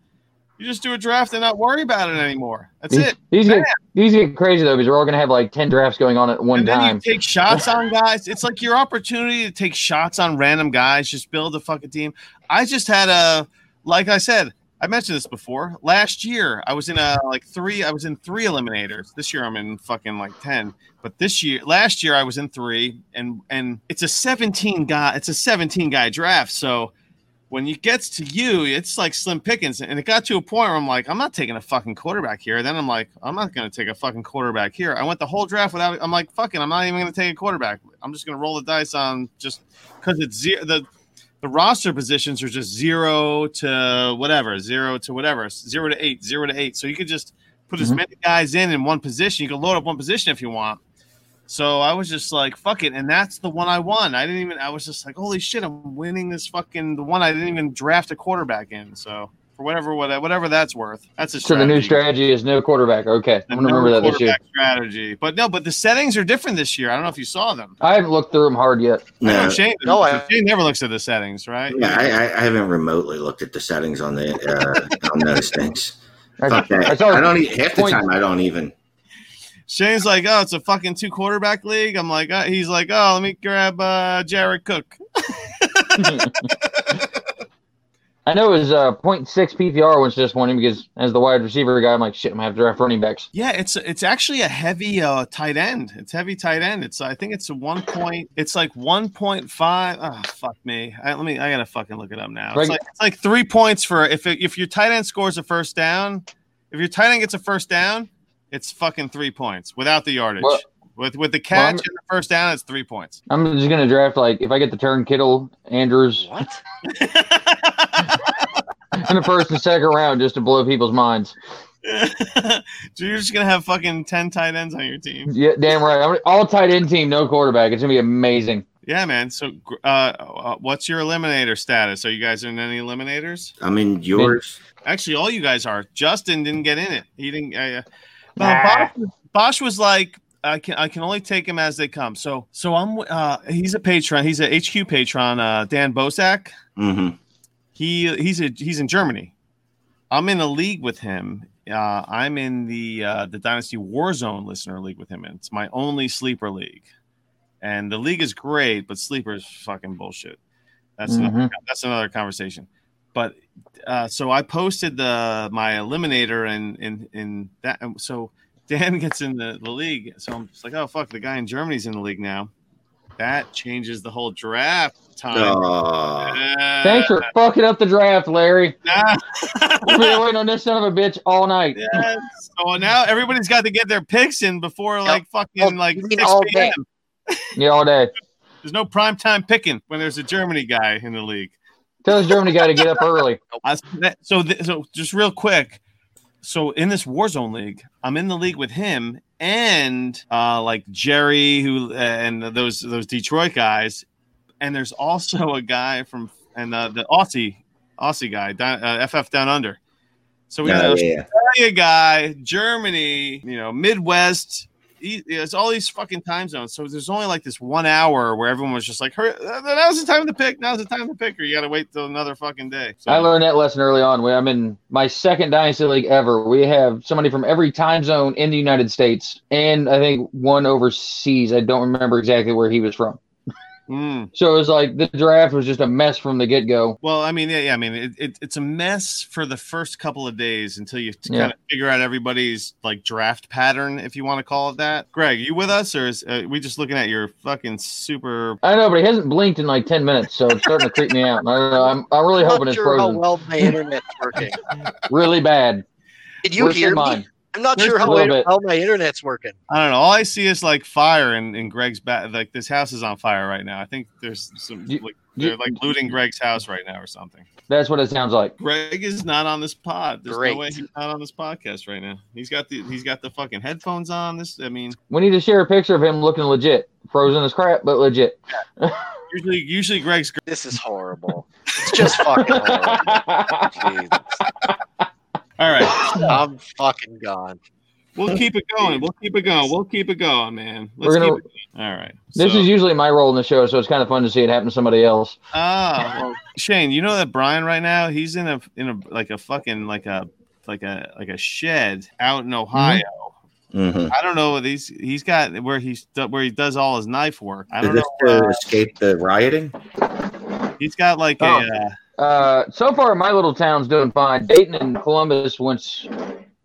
You just do a draft and not worry about it anymore. That's These, it. these get these get crazy though because we're all gonna have like ten drafts going on at one and then time. you take shots on guys. It's like your opportunity to take shots on random guys. Just build a fucking team. I just had a, like I said, I mentioned this before. Last year, I was in a like three. I was in three eliminators. This year, I'm in fucking like ten. But this year, last year, I was in three, and and it's a 17 guy. It's a 17 guy draft. So when it gets to you, it's like slim pickings. And it got to a point where I'm like, I'm not taking a fucking quarterback here. Then I'm like, I'm not going to take a fucking quarterback here. I went the whole draft without. I'm like, fucking, I'm not even going to take a quarterback. I'm just going to roll the dice on just because it's zero. The the roster positions are just zero to whatever, zero to whatever, zero to eight, zero to eight. So you could just put as Mhm. many guys in in one position. You can load up one position if you want. So I was just like, fuck it. And that's the one I won. I didn't even, I was just like, holy shit, I'm winning this fucking, the one I didn't even draft a quarterback in. So for whatever, whatever, whatever that's worth, that's a so the new strategy. strategy is no quarterback. Okay, The I'm gonna remember that this year. strategy. But no, but the settings are different this year. I don't know if you saw them. I haven't looked through them hard yet. I know No, Shane, No, I- Shane never looks at the settings, right? yeah, I, I, I haven't remotely looked at the settings on the uh, on those things. I, Fuck that. I I don't. e- Half the point- time, I don't even. Shane's like, oh, it's a fucking two quarterback league. I'm like, uh, he's like, oh, let me grab uh, Jared Cook. I know it was uh, 0.6 PPR was this morning because as the wide receiver guy, I'm like, shit, I'm gonna have to draft running backs. Yeah, it's it's actually a heavy uh, tight end. It's heavy tight end. It's I think it's a one point. It's like one point five. Oh fuck me. I, let me. I gotta fucking look it up now. It's Right. like it's like three points for if it, if your tight end scores a first down. If if your tight end gets a first down, it's fucking three points without the yardage. Well- with with the catch I'm- and the first down, it's three points. I'm just gonna draft like if I get the turn Kittle, Andrews What? in the first and second round just to blow people's minds. so you're just gonna have fucking ten tight ends on your team. Yeah, damn right. I'm all tight end team, no quarterback. It's gonna be amazing. Yeah, man. So, uh, uh, what's your eliminator status? Are you guys in any eliminators? I'm in yours. Actually, all you guys are. Justin didn't get in it. He didn't. Uh, Nah. Bosch, Bosch was like, I can I can only take them as they come. So so I'm. Uh, he's a patron. He's a HQ patron. Uh, Dan Bosak. hmm He he's a he's in Germany. I'm in a league with him. Uh, I'm in the uh, the Dynasty Warzone listener league with him. And it's my only sleeper league, and the league is great, but sleeper is fucking bullshit. That's another, Mhm. that's another conversation. But uh, so I posted the my eliminator and in in that. So Dan gets in the, the league. So I'm just like, oh fuck, the guy in Germany's in the league now. That changes the whole draft time. Aw. Uh, Thanks for fucking up the draft, Larry. nah. We've been waiting on this son of a bitch all night. Yes. So now everybody's got to get their picks in before like fucking Oh, like 6 all p.m. Yeah, all day. There's no prime time picking when there's a Germany guy in the league. Tell this Germany guy to get up early. I, that- so th- so just real quick. So in this Warzone league, I'm in the league with him and uh like Jerry who and those those Detroit guys, and there's also a guy from and uh, the Aussie Aussie guy down, uh, FF Down Under. So we got Oh, a yeah. Australia guy, Germany, you know, Midwest. It's all these fucking time zones. So there's only like this one hour where everyone was just like, "Hurry, uh, "Now's the time to pick. Now's the time to pick," or you got to wait till another fucking day. So, I learned that lesson early on. We- I'm in my second dynasty league ever. We have somebody from every time zone in the United States, and I think one overseas. I don't remember exactly where he was from. Mm. So it was like the draft was just a mess from the get go. Well, I mean, yeah, yeah I mean, it, it, it's a mess for the first couple of days until you Yeah. kind of figure out everybody's like draft pattern, if you want to call it that. Greg, you with us, or is uh, we just looking at your fucking super? I know, but he hasn't blinked in like ten minutes, so it's starting to creep me out. I don't know. I'm, I'm really I'm hoping not it's sure how frozen well my internet's working. really bad. Did you Worse hear me? mine. I'm not There's sure how, little my, how my internet's working. I don't know. All I see is like fire in, in Greg's back. Like this house is on fire right now. I think there's some You- like they're like looting Greg's house right now or something. That's what it sounds like. Greg is not on this pod. There's Great. no way he's not on this podcast right now. He's got the he's got the fucking headphones on. This I mean, We need to share a picture of him looking legit, frozen as crap, but legit. usually usually Greg's This is horrible. It's just fucking horrible. Jesus. all right. I'm fucking gone. We'll keep it going. We'll keep it going. We'll keep it going, man. Let's We're gonna- keep it going. All right. This So- is usually my role in the show, so it's kind of fun to see it happen to somebody else. ah well, Shane. You know that Brian right now he's in a in a like a fucking like a like a like a shed out in Ohio. hmm I don't know. He's he's got where he's where he does all his knife work. I don't this know. to uh, escape the rioting? he's got like Oh. a. Uh, Uh, so far, my little town's doing fine. Dayton and Columbus, once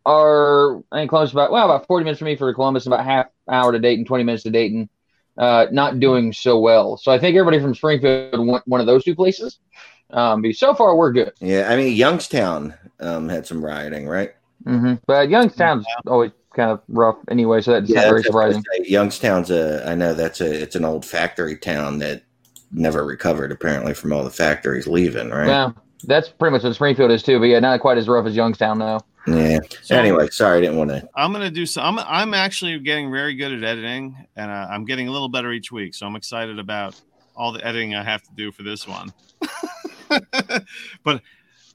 are I think Columbus about well about forty minutes for me for Columbus, about half hour to Dayton, twenty minutes to Dayton. Uh, not doing so well. So I think everybody from Springfield went one of those two places. Um, but so far we're good. Yeah, I mean Youngstown um, had some rioting, right? Mm-hmm. But Youngstown's always kind of rough anyway, so that's not very that's what I was surprising. Youngstown's a. I know that's a. It's an old factory town that never recovered apparently from all the factories leaving, right? Yeah, that's pretty much what Springfield is too. But yeah, not quite as rough as Youngstown though. Yeah. so anyway, sorry, I didn't want to. I'm gonna do some. I'm I'm actually getting very good at editing, and uh, I'm getting a little better each week. So I'm excited about all the editing I have to do for this one. but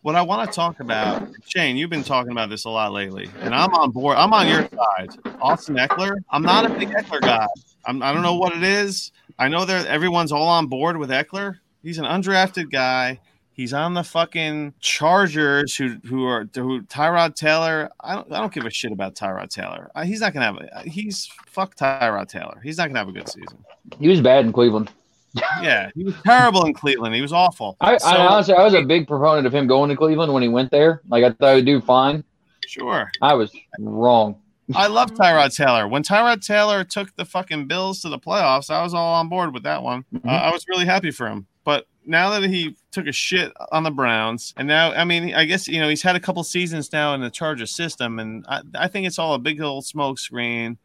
what I want to talk about, Shane, you've been talking about this a lot lately, and I'm on board. I'm on your side. Austin Ekeler. I'm not a big Ekeler guy. I'm, I don't know what it is. I know that everyone's all on board with Ekeler. He's an undrafted guy. He's on the fucking Chargers, who who are who Tyrod Taylor. I don't I don't give a shit about Tyrod Taylor. Uh, he's not gonna have a. He's fuck Tyrod Taylor. He's not gonna have a good season. He was bad in Cleveland. Yeah, he was terrible in Cleveland. He was awful. I, So- I honestly, I was a big proponent of him going to Cleveland when he went there. Like I thought he would do fine. Sure. I was wrong. I love Tyrod Taylor. When Tyrod Taylor took the fucking Bills to the playoffs, I was all on board with that one. Uh, Mhm. I was really happy for him. But now that he took a shit on the Browns, and now I mean, I guess you know he's had a couple seasons now in the Chargers system, and I, I think it's all a big old smoke screen.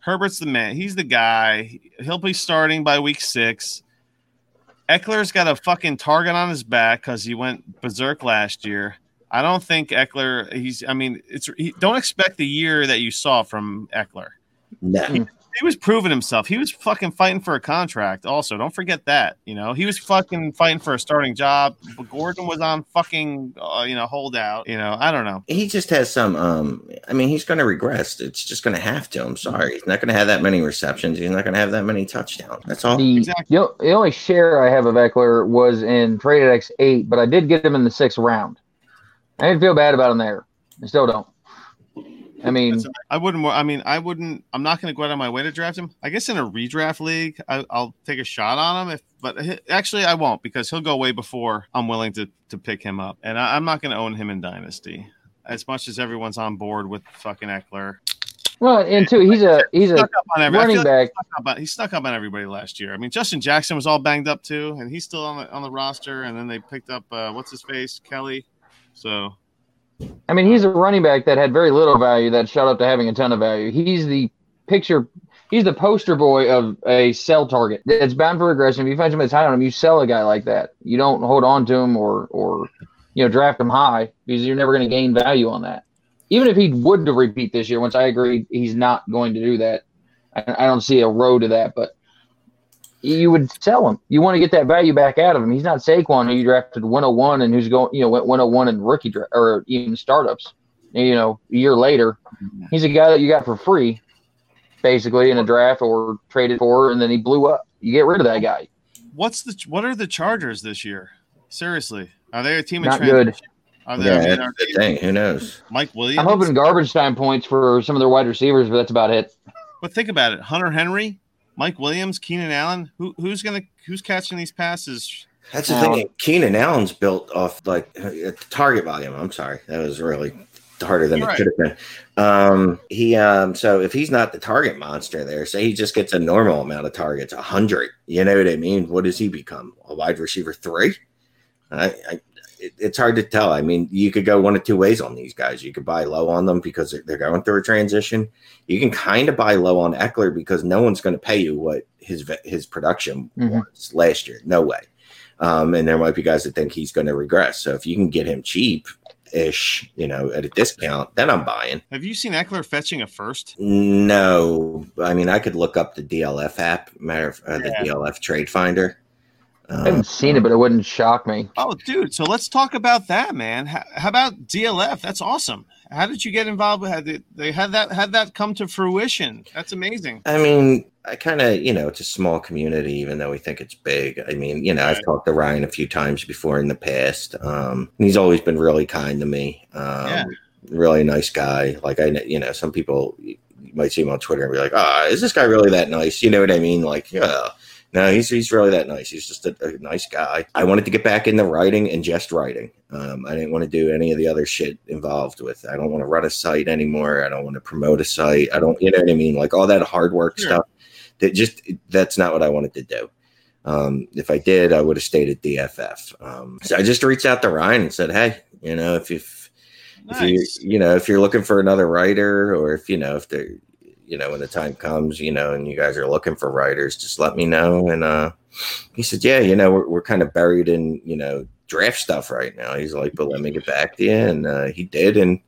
Herbert's the man. He's the guy. He'll be starting by week six. Ekeler's got a fucking target on his back because he went berserk last year. I don't think Ekeler. He's. I mean, it's. He, don't expect the year that you saw from Ekeler. No. He, he was proving himself. He was fucking fighting for a contract. Also, don't forget that. You know, he was fucking fighting for a starting job. But Gordon was on fucking, uh, you know, holdout. You know, I don't know. He just has some. Um, I mean, he's going to regress. It's just going to have to. I'm sorry. He's not going to have that many receptions. He's not going to have that many touchdowns. That's all. The, Exactly. the, the only share I have of Ekeler was in traded X eight, but I did get him in the sixth round. I didn't feel bad about him there. I still don't. I mean, I wouldn't. I mean, I wouldn't. I'm not going to go out of my way to draft him. I guess in a redraft league, I, I'll take a shot on him. If, but he- actually, I won't because he'll go way before I'm willing to to pick him up, and I, I'm not going to own him in dynasty. As much as everyone's on board with fucking Ekeler, well, and two, he's a he's a Snuck up on every- running like back. he snuck on- he snuck up on everybody last year. I mean, Justin Jackson was all banged up too, and he's still on the on the roster. And then they picked up uh, what's his face, Kelly. So I mean, he's a running back that had very little value that shot up to having a ton of value. He's the picture. He's the poster boy of a sell target. It's bound for regression. If you find somebody that's high on him, you sell a guy like that. You don't hold on to him or or you know draft him high because you're never going to gain value on that. Even if he would to repeat this year, once I agree he's not going to do that, I, I don't see a road to that. But you would sell him. You want to get that value back out of him. He's not Saquon, who you drafted 101 and who's going, you know, went 101 in rookie dra- or even startups. You know, a year later, mm-hmm. he's a guy that you got for free, basically in a draft or traded for, and then he blew up. You get rid of that guy. what's the what are the Chargers this year? Seriously, are they a team of Not good. Are they? Yeah, I mean, that's are the thing. Who knows? Mike Williams. I'm hoping garbage time points for some of their wide receivers, but that's about it. But think about it: Hunter Henry, Mike Williams, Keenan Allen. Who who's gonna who's catching these passes? That's the Um, thing. Keenan Allen's built off like target volume. I'm sorry, that was really harder than it right. should have been. Um, he um, so if he's not the target monster there, say he just gets a normal amount of targets, a hundred. You know what I mean? What does he become? A wide receiver three? I, I it, it's hard to tell. I mean, you could go one of two ways on these guys. You could buy low on them because they're- they're going through a transition. You can kind of buy low on Ekeler because no one's going to pay you what his his production Mhm. was last year. No way. Um, and there might be guys that think he's going to regress. So if you can get him cheap ish, you know, at a discount, then I'm buying. Have you seen Ekeler fetching a first? No, I mean, I could look up the DLF app, matter of uh, the DLF Trade Finder. I Um, haven't seen it, but it wouldn't shock me. Oh, dude. So let's talk about that, man. How, how about DLF? That's awesome. How did you get involved with? Had they, they had that had that come to fruition? That's amazing. I mean, I kind of, you know, it's a small community, even though we think it's big. I mean, you know, I've talked to Ryan a few times before in the past. Um, he's always been really kind to me. Um, Yeah. Really nice guy. Like, I, you know, some people you might see him on Twitter and be like, ah, is this guy really that nice? You know what I mean? Like, yeah. No, he's, he's really that nice. He's just a, a nice guy. I wanted to get back into writing and just writing. Um, I didn't want to do any of the other shit involved with. I don't want to run a site anymore. I don't want to promote a site. I don't, you know what I mean? Like all that hard work stuff. That just that's not what I wanted to do. Um, if I did, I would have stayed at DFF. Um, so I just reached out to Ryan and said, "Hey, you know, if if, if Nice. you you know if you're looking for another writer, or if you know if there, you know, when the time comes, you know, and you guys are looking for writers, just let me know." And uh, he said, "Yeah, you know, we're we're kind of buried in you know draft stuff right now." He's like, "But let me get back to you," and uh, he did, and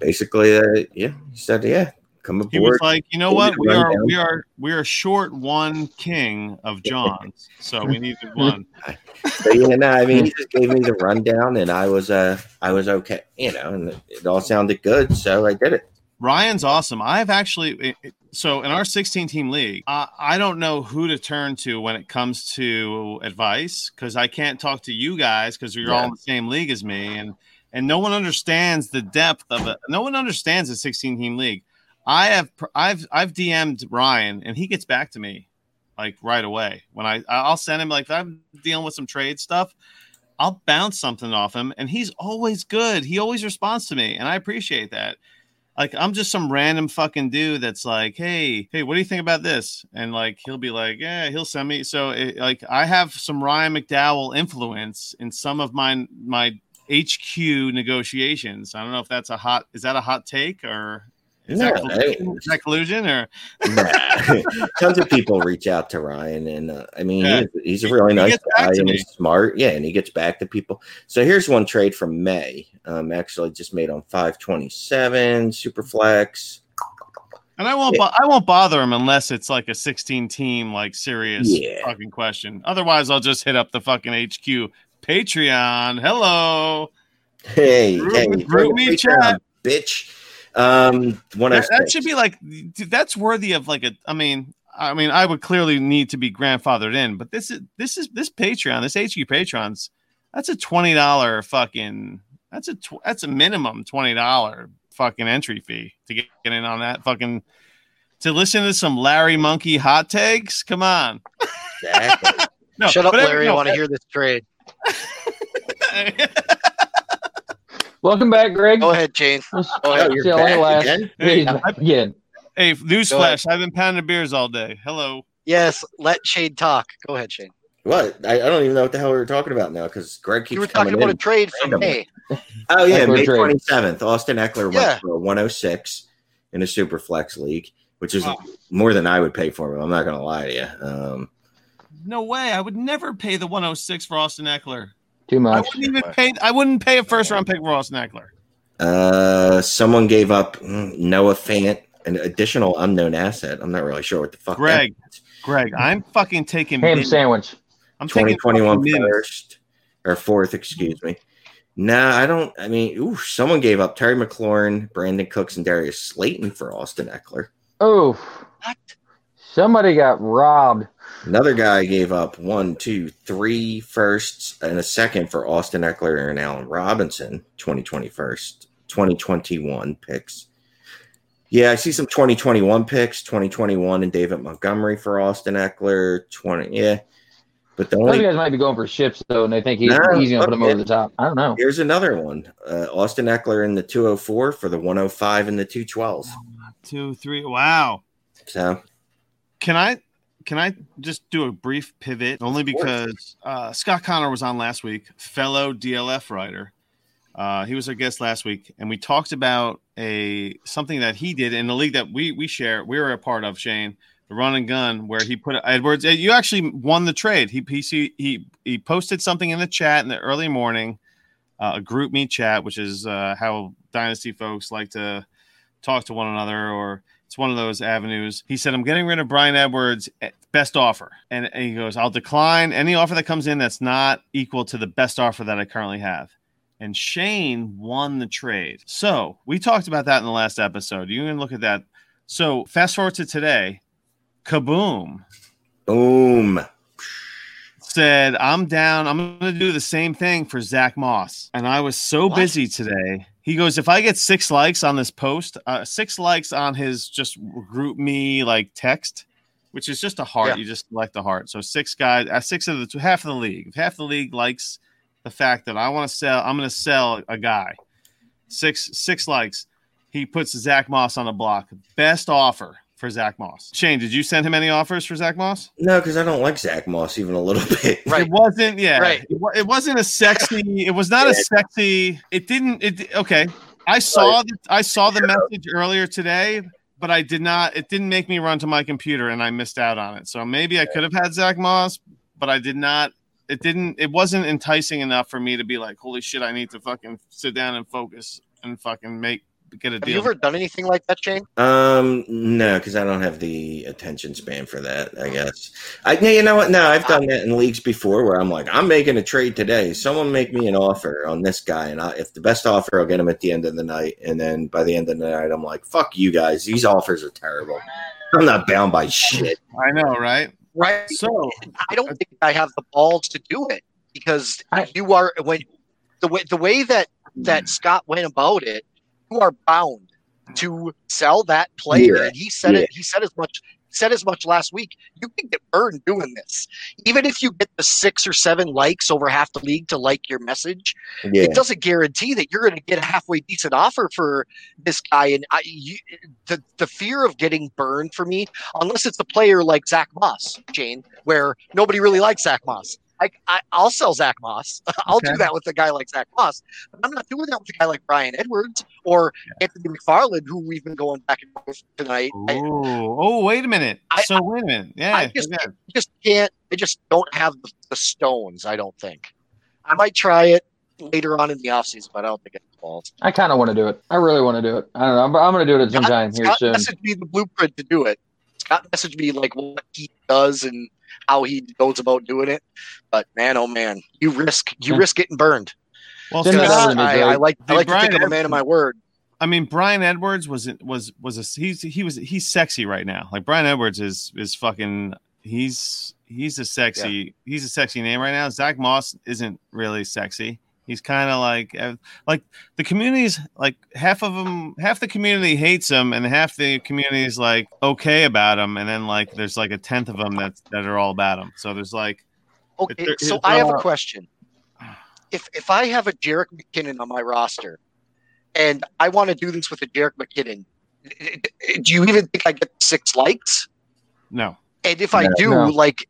basically, uh, yeah, he said, "Yeah, come aboard. He was like, you know what? We are rundown. we are we are short one king of Johns, so we needed one. But yeah, no, I mean, he just gave me the rundown, and I was uh, I was okay, you know, and it all sounded good, so I did it. Ryan's awesome. I've actually so in our 16 team league, I, I don't know who to turn to when it comes to advice because I can't talk to you guys because you're all in the same league as me, and and no one understands the depth of it. No one understands the 16 team league. I have I've I've DM'd Ryan and he gets back to me like right away when I I'll send him like I'm dealing with some trade stuff. I'll bounce something off him, and he's always good. He always responds to me, and I appreciate that. Like I'm just some random fucking dude that's like, hey, hey, what do you think about this? And like he'll be like, yeah, he'll send me. So it, like I have some Ryan McDowell influence in some of my my HQ negotiations. I don't know if that's a hot. Is that a hot take or? Is, No, that, collusion? I- is that collusion or Nah. Tons of people reach out to Ryan, and uh, I mean, Yeah. he's, he's a really He nice guy and he's smart. Yeah, and he gets back to people. So here's one trade from May. Um, actually, just made on five twenty seven Superflex. And I won't. Bo- I won't bother him unless it's like a 16 team, like serious Yeah. fucking question. Otherwise, I'll just hit up the fucking HQ Patreon. Hello. Hey, Group- hey, me Patreon, chat. bitch. Um, one That, that should be like. That's worthy of like a. I mean. I mean, I would clearly need to be grandfathered in, but this is this is this Patreon, this HQ Patrons. That's a twenty dollar fucking. That's a tw- that's a minimum twenty dollar fucking entry fee to get, get in on that fucking. To listen to some Larry Monkey hot takes, come on. Exactly. No, Shut up, Larry. I no, want to hear this trade. Welcome back, Greg. Go ahead, Shane. Let's Go ahead. Oh, you're see how long it back lasts. again? Hey, Yeah, Again. Hey, newsflash! I've been pounding beers all day. Hello. Yes, let Shane talk. Go ahead, Shane. What? I, I don't even know what the hell we were talking about now because Greg keeps You were talking about in. a trade from randomly. May. Oh yeah, Ekeler May twenty seventh. Austin Ekeler Yeah. went for a one hundred six in a super flex league, which is Wow. more than I would pay for him. I'm not gonna lie to you. Um, No way! I would never pay the 106 for Austin Ekeler. Too much. I much. wouldn't even pay. I wouldn't pay a first round pick for Austin Ekeler. uh, someone gave up mm, Noah Fant, an additional unknown asset. I'm not really sure what the fuck. Greg, Greg, I'm fucking taking. Ham min- sandwich. I'm twenty taking twenty one first or fourth, excuse me. No, I don't. I mean, ooh, someone gave up Terry McLaurin, Brandin Cooks, and Darius Slayton for Austin Ekeler. Oh, What? somebody got robbed. Another guy gave up one, two, three firsts and a second for Austin Ekeler and Allen Robinson, 2021st, 2021 picks. Yeah, I see some 2021 picks, 2021 and David Montgomery for Austin Ekeler, 20. Yeah. But the Those only guys might be going for ships though, and they think he's, No, he's going to put them over the top. I don't know. here's another one. Uh, Austin Ekeler in the 204 for the 105 and the 212. Two, three. Wow. So Can I? Can I just do a brief pivot? Only because uh, Scott Connor was on last week, fellow DLF writer. Uh, he was our guest last week, and we talked about a something that he did in the league that we we share. We were a part of Shane, the run and gun, where he put Edwards. uh, You actually won the trade. He he he he posted something in the chat in the early morning, uh, a group meet chat, which is uh, how dynasty folks like to talk to one another or it's one of those avenues. He said, I'm getting rid of Bryan Edwards, best offer. And, and he goes, I'll decline any offer that comes in that's not equal to the best offer that I currently have. And Shane won the trade. So we talked about that in the last episode. You can look at that. So fast forward to today, kaboom boom. said, I'm down. I'm going to do the same thing for Zach Moss. And I was so What? busy today. He goes, if I get six likes on this post, uh, six likes on his just GroupMe like text, which is just a heart. Yeah. You just select a heart. So six guys, uh, six of the two, half of the league. If half the league likes the fact that I want to sell, I'm going to sell a guy. Six six likes. He puts Zach Moss on the block. Best offer for Zach Moss. Shane, did you send him any offers for Zach Moss? No, because I don't like Zach Moss even a little bit. Right. It wasn't, yeah. Right. It, it wasn't a sexy. It was not a sexy. It didn't. It okay. I saw. The, I saw the message earlier today, but I did not. It didn't make me run to my computer, and I missed out on it. So maybe I could have had Zach Moss, but I did not. It didn't. It wasn't enticing enough for me to be like, "Holy shit! I need to fucking sit down and focus and fucking make get a Have deal." you ever done anything like that, Shane? Um, no, because I don't have the attention span for that. I guess. I yeah, you know what? No, I've done that in leagues before where I'm like, I'm making a trade today. Someone make me an offer on this guy, and I, if the best offer, I'll get him at the end of the night. And then by the end of the night, I'm like, fuck you guys. These offers are terrible. I'm not bound by shit. I know, right? Right. So I don't think I have the balls to do it because I- you are when the way the way that that Scott went about it, you are bound to sell that player. Yeah. And he said Yeah. it. He said as much said as much last week. You can get burned doing this. Even if you get the six or seven likes over half the league to like your message, Yeah. it doesn't guarantee that you're going to get a halfway decent offer for this guy. And I, you, the the fear of getting burned for me, unless it's a player like Zach Moss, Jane, where nobody really likes Zach Moss. I, I I'll sell Zach Moss. I'll Okay. do that with a guy like Zach Moss. But I'm not doing that with a guy like Bryan Edwards or Anthony McFarland, who we've been going back and forth tonight. I, Oh, wait a minute. I- so wait a minute. Yeah. I just, okay. I just can't. I just don't have the, the stones. I don't think. I might try it later on in the offseason, but I don't think it falls. I kind of want to do it. I really want to do it. I don't know. I'm, I'm going to do it at some time here Scott soon. messaged me the blueprint to do it. Scott messaged me like what he does and how he goes about doing it. But man, oh man, you risk you Yeah. risk getting burned. Well, Didn't that Because I. I like I Dude, like to think Brian I'm a man of my word. I mean, Bryan Edwards was was was a he's he was he's sexy right now. Like Bryan Edwards is is fucking he's he's a sexy he's a sexy name right now. Zach Moss isn't really sexy. He's kind of like uh, like the community's like half of them half the community hates him and half the community is like okay about him and then like there's like a tenth of them that that are all about him. So there's like Okay, It's- so it's, I have a question. If if I have a Jerick McKinnon on my roster, and I want to do this with a Jerick McKinnon, do you even think I get six likes? no And if I No. do, No. like,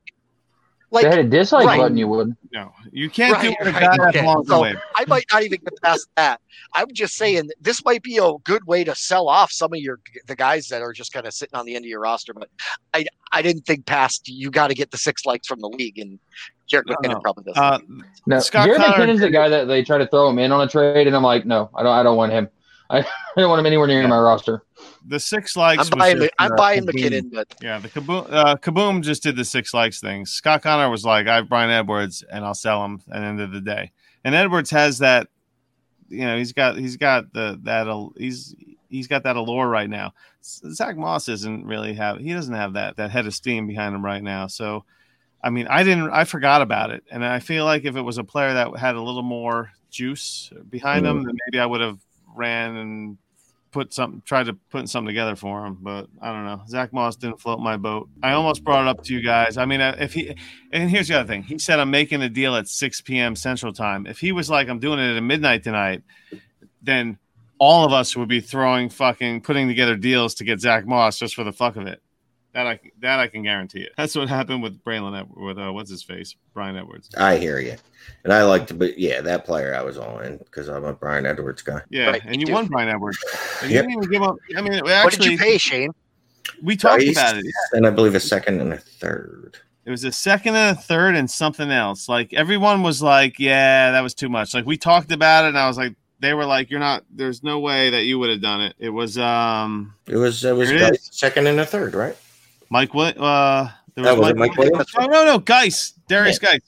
If they like had a dislike Right. button, you would. no you can't do Right, what a right, that okay. belongs So- I might not even get past that. I'm just saying this might be a good way to sell off some of your the guys that are just kind of sitting on the end of your roster. But I I didn't think past you got to get the six likes from the league, and Jerick No, McKinnon no. probably doesn't. Uh, No, Scott Jared Connor- McKinnon's the guy that they try to throw him in on a trade, and I'm like, no, I don't. I don't want him. I, I don't want him anywhere near Yeah. my roster. The six likes. I'm was buying just, I'm uh, buying Kaboom. McKinnon, but Yeah, the Kaboom, uh, Kaboom just did the six likes thing. Scott Connor was like, I have Bryan Edwards and I'll sell him at the end of the day. And Edwards has that, you know, he's got he's got the that he's he's got that allure right now. Zach Moss isn't really have he doesn't have that that head of steam behind him right now. So, I mean, I didn't I forgot about it, and I feel like if it was a player that had a little more juice behind him, then maybe I would have ran and put something tried to put something together for him but i don't know. Zach moss didn't float my boat. I almost brought it up to you guys. I mean uh, if he and here's the other thing. He said i'm making a deal at 6 p.m central time. If he was like i'm doing it at midnight tonight then all of us would be throwing fucking putting together deals to get zach moss just for the fuck of it that i that i can guarantee it that's what happened with braylon Ed- with uh, what's his face bryan edwards I hear you, and I like to, but yeah, that player I was all in because I'm a Bryan Edwards guy. yeah Right, and me you won bryan edwards and Yep. you didn't even give up i mean actually, what did you pay, Shane? we talked Dice, about it and I believe a second and a third. It was a second and a third and something else. Like everyone was like, "Yeah, that was too much." Like we talked about it, and I was like, "They were like, you're not. There's no way that you would have done it." It was um It was it was it Dice, second and a third, right? Mike. what? Uh, there That was it, Mike Williams? No, no, no, Geis, Darius Geis.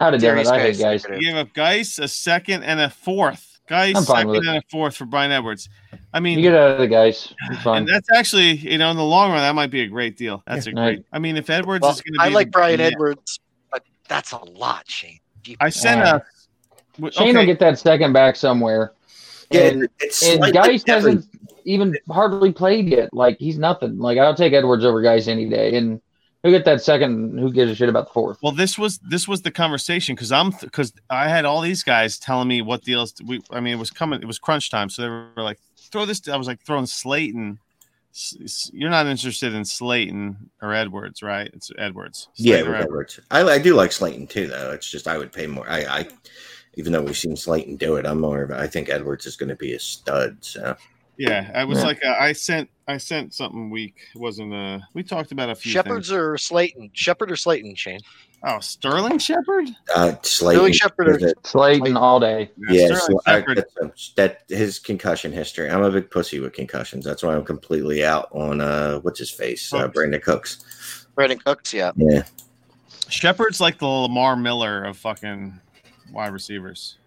I'd have. Darius I hate Geis. guys. He gave up Geis a second and a fourth. Geis second and a fourth for Bryan Edwards. I mean, You get out of the guys. And fine. that's actually, you know, in the long run, that might be a great deal. That's a Yeah. great. I mean, if Edwards Well, is going to be, I like Brian yeah. Edwards, but that's a lot, Shane. Gee, I sent Uh, a. w- Shane okay. will get that second back somewhere. And, it's and slightly Geis hasn't even hardly played yet. Like he's nothing. Like I'll take Edwards over guys any day. And he'll get that second. Who gives a shit about the fourth? Well, this was this was the conversation because I'm because I had all these guys telling me what deals we. I mean, it was coming. It was crunch time, so they were like, "Throw this." I was like, throwing Slayton. S- s- You're not interested in Slayton or Edwards, right? It's Edwards. Yeah, Slayton or with Edwards. I, I do like Slayton too, though. It's just I would pay more. I, I even though we've seen Slayton do it, I'm more of a, I think Edwards is going to be a stud. So Yeah, I was Yeah. like, uh, I sent I sent something weak. It wasn't uh We talked about a few Shepard's things. or Slayton? Shepard or Slayton, Shane? Oh, Sterling Shepard. uh, Slayton, Sterling Shepard or- is Slayton all day. yeah, Sterling so I, that his concussion history. I'm a big pussy with concussions. That's why I'm completely out on uh, what's his face, uh, Brandin Cooks. Brandin Cooks, yeah. Yeah, Shepard's like the Lamar Miller of fucking wide receivers.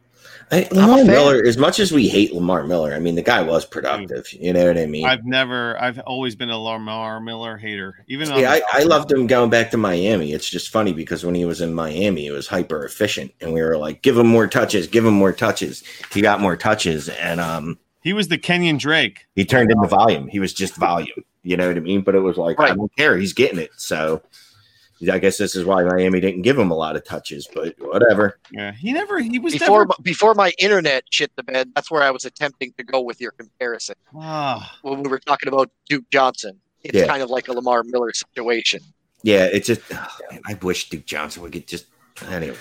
I, a Lamar. Miller. As much as we hate Lamar Miller, I mean the guy was productive. You know what I mean? I've never, I've always been a Lamar Miller hater. Even Yeah, I, I loved him going back to Miami. It's just funny because when he was in Miami, he was hyper efficient, and we were like, "Give him more touches, give him more touches." He got more touches, and um, He was the Kenyon Drake. he turned into volume. He was just volume. You know what I mean? But it was like I don't care. He's getting it. So I guess this is why Miami didn't give him a lot of touches. But whatever. Yeah, he never. He was Before never. before my internet shit the bed, that's where I was attempting to go with your comparison Ah, when we were talking about Duke Johnson. It's Yeah. kind of like a Lamar Miller situation. Yeah, it's just oh, man, I wish Duke Johnson would get just anyway.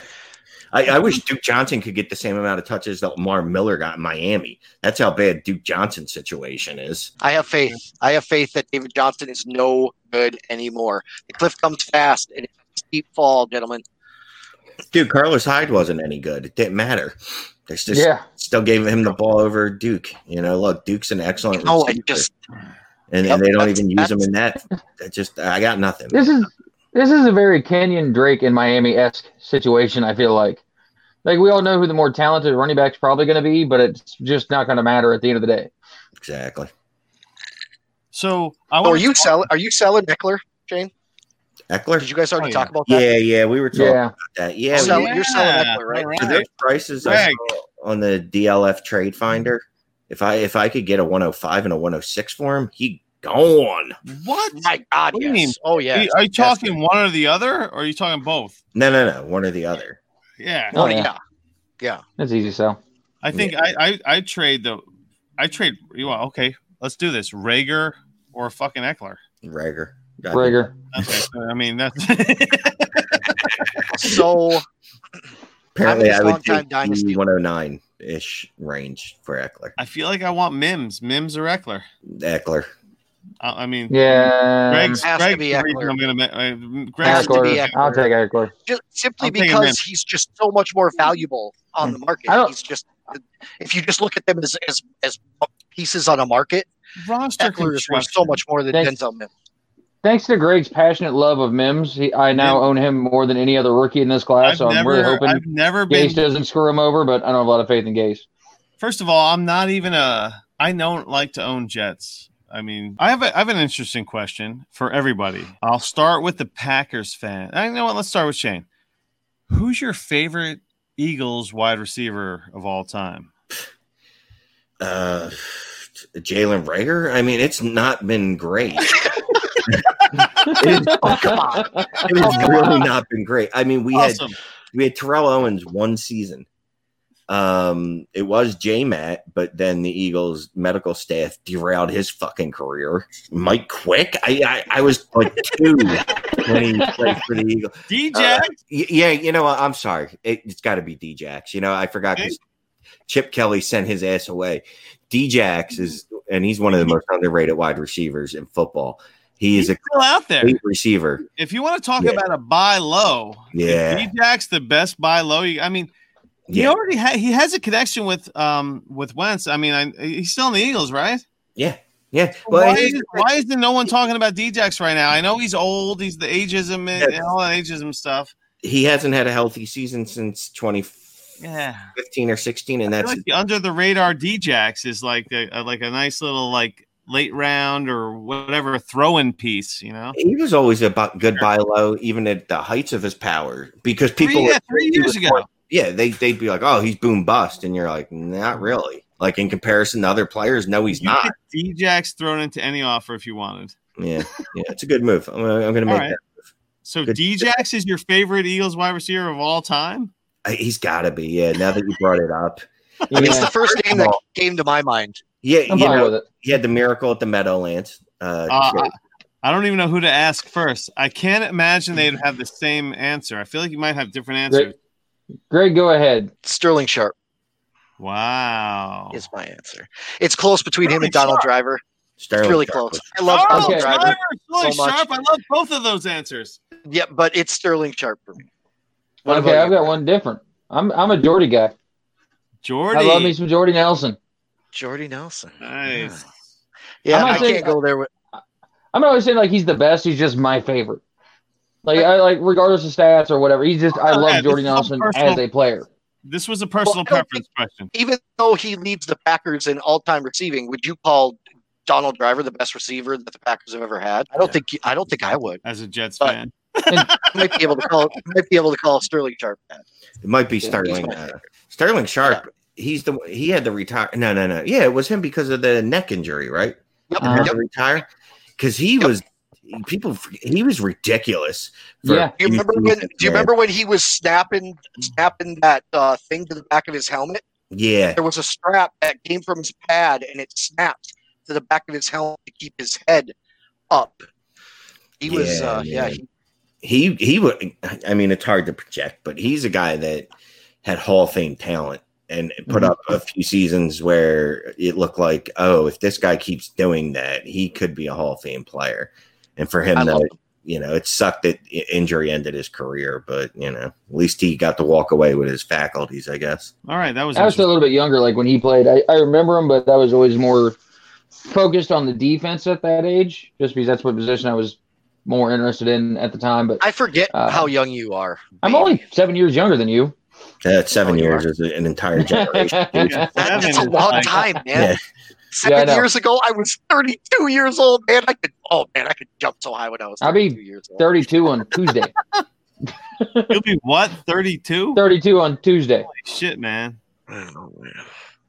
I, I wish Duke Johnson could get the same amount of touches that Lamar Miller got in Miami. That's how bad Duke Johnson's situation is. I have faith. I have faith that David Johnson is no good anymore. The cliff comes fast and it's a steep fall, gentlemen. Dude, Carlos Hyde wasn't any good. It didn't matter. They just Yeah. still gave him the ball over Duke. You know, look, Duke's an excellent No, I receiver, just and, Yep, and they don't even use him in that. That just I got nothing. This is this is a very Kenyon Drake in Miami esque situation. I feel like, like we all know who the more talented running back's probably going to be, but it's just not going to matter at the end of the day. Exactly. so I want are you selling? Are you selling Ekeler, Jane? Ekeler. Did you guys already Oh, talk about that? Yeah, yeah, we were talking Yeah, about that. Yeah, Sell- we- you're selling Ekeler, right? all For those prices I Greg. saw on the DLF Trade Finder, if I if I could get a 105 and a 106 for him, he gone. What? My God, What do you yes. mean? Oh yeah. Are you, are you talking one or the other, or are you talking both? No, no, no, one or the other. Yeah, Oh, Oh yeah. yeah. that's easy sell. I think Yeah. I, I I trade the I trade. You want okay? Let's do this. Reagor or fucking Ekeler. Reagor. Reagor. Okay, I mean that's So Apparently, I'm would long-time take dynasty. the 109 ish range for Ekeler. I feel like I want Mims, Mims or Ekeler. Ekeler. I, I mean, Yeah, Greg's, Has to be Ekeler. I'm gonna. ma- Uh, Has to be Ekeler. I'll take Ekeler. just simply I'm because he's just so much more valuable on the market. I don't- He's just if you just look at them as as, as pieces on a market, roster Ekeler is worth so much more than Thanks. Denzel Mims. Thanks to Greg's passionate love of Mims, he, I now own him more than any other rookie in this class. I've so I'm never, really hoping I've never been Gase doesn't screw him over, but I don't have a lot of faith in Gase. First of all, I'm not even a. I don't like to own Jets. I mean, I have, a, I have an interesting question for everybody. I'll start with the Packers fan. I know what. Let's start with Shane. Who's your favorite Eagles wide receiver of all time? Uh, Jalen Reagor. I mean, it's not been great. Oh come on. It's really not been great. I mean, we had we had Terrell Owens one season. Um, it was J Matt, but then the Eagles medical staff derailed his fucking career. Mike Quick, I I, I was like two when he played for the Eagles. DJ. Y- yeah, you know what? I'm sorry. It, it's got to be Djax. You know, I forgot because Chip Kelly sent his ass away. Djax is, and he's one of the most underrated wide receivers in football. He is He's a still out there. great receiver. If you want to talk Yeah. about a buy low, Yeah. Djax the best buy low. I mean, he Yeah, already ha- he has a connection with um with Wentz. I mean, I, he's still in the Eagles, right? yeah, yeah. why, is, why is there no one talking about Djax right now? I know he's old. He's the ageism and, and all that ageism stuff. he hasn't had a healthy season since 2015 Yeah, or 16, and I that's like the under the radar Djax is like a, a- like a nice little like late round or whatever throw in piece. You know, he was always about good buy low, even at the heights of his power, because people, three, yeah, three years was ago. More- yeah, they they'd be like, oh, he's boom bust, and you're like, not really. Like in comparison to other players, no, he's You not. Djax thrown into any offer if you wanted. Yeah, yeah, it's a good move. I'm gonna, I'm gonna make right. that. So Good. Djax is your favorite Eagles wide receiver of all time. He's got to be. Yeah, now that you brought it up. Yeah, It's the first name that came to my mind. Yeah, I'm you know, he had the miracle at the Meadowlands. Uh, Uh. I don't even know who to ask first. I can't imagine they'd have the same answer. I feel like you might have different answers. Greg, go ahead. Sterling Sharpe Wow. is my answer. It's close between him and Donald Sharpe. Driver. It's really Sharpe close. I love Oh, Donald Okay. Driver. Driver, Sterling so. Sharpe. I love both of those answers. Yeah, but it's Sterling Sharpe for me. What okay, I've got one different. I'm I'm a Jordy guy. Jordy. I love me some Jordy Nelson. Jordy Nelson. Nice. Yeah, I'm I saying- can't go there with. I'm not always saying like he's the best. He's just my favorite. Like I like regardless of stats or whatever. He's just I Oh, love yeah, Jordy this a Nelson personal- as a player. This was a personal Well, I don't preference question. Even though he leads the Packers in all-time receiving, would you call Donald Driver the best receiver that the Packers have ever had? I don't think. I don't think I would. As a Jets But- fan, I might be able to call. Might be able to call Sterling Sharpe that. It might be Yeah, Sterling. Uh, Sterling Sharpe. He's the he had the retire. No, no, no. Yeah, it was him because of the neck injury, right? Yep. Yep. retire. because he Yep. was people. He was ridiculous. for Yeah. Do you remember when? Do you remember when he was snapping, snapping that uh, thing to the back of his helmet? Yeah, There was a strap that came from his pad, and it snapped to the back of his helmet to keep his head up. He was, Yeah, uh, yeah, man. he, he he would. I mean, it's hard to project, but he's a guy that had Hall of Fame talent and put Mhm. up a few seasons where it looked like, oh, if this guy keeps doing that, he could be a Hall of Fame player. And for him, I love to, you know, it sucked that injury ended his career, but you know, at least he got to walk away with his faculties, I guess. All right, that was I was still a little bit younger, like when he played. I, I remember him, but I was always more focused on the defense at that age, just because that's what position I was more interested in at the time. But I forget Uh, how young you are. I'm baby. only seven years younger than you. That seven Oh, years is an entire generation. Yeah, That- that's a long like- time, man. Yeah. Yeah, I Seven know. years ago, I was 32 years old, man. I could, oh man, I could jump so high when I was I'll be 32 years old. 32 on Tuesday. You'll be what? Thirty-two? 32 on Tuesday. Shit, man. Oh, man.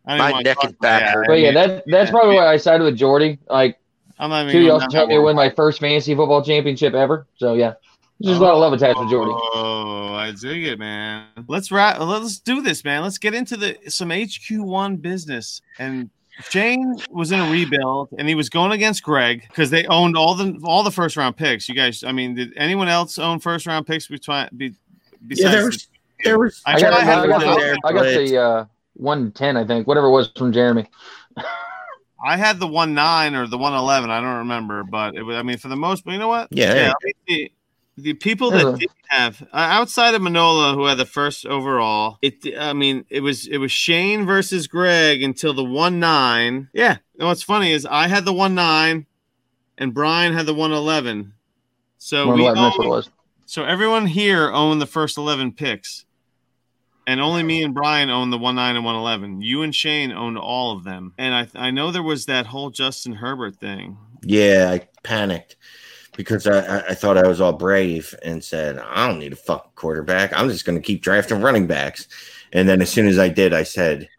I don't My even wanna neck talk and back about hurt. that. But yeah, that that's Yeah. probably why I sided with Jordy. Like, I'm not two, he going also helped me road. win my first fantasy football championship ever. So yeah, there's a lot of love attached to Jordy. Oh, I dig it, man. Let's wrap. Let's do this, man. Let's get into the some HQ1 business. And Shane was in a rebuild, and he was going against Greg because they owned all the all the first round picks. You guys, I mean, did anyone else own first round picks between? Be, besides Yeah, there was there was I I got, to have I got, the, I got the uh, 110, I think, whatever it was from Jeremy. I had the one nine or the one eleven. I don't remember, but it was. I mean, for the most, but you know what? Yeah, yeah. I think The, the people that Yeah. didn't have uh, outside of Manila, who had the first overall, it. I mean, it was it was Shane versus Greg until the one nine. Yeah. And what's funny is I had the one nine, and Brian had the one eleven. So we 111, that's what it owned- was. so everyone here owned the first eleven picks. And only me and Brian owned the one nine and one eleven. You and Shane owned all of them. And I I know there was that whole Justin Herbert thing. Yeah, I panicked because I, I, thought I was all brave and said, I don't need a fucking quarterback. I'm just going to keep drafting running backs. And then as soon as I did, I said,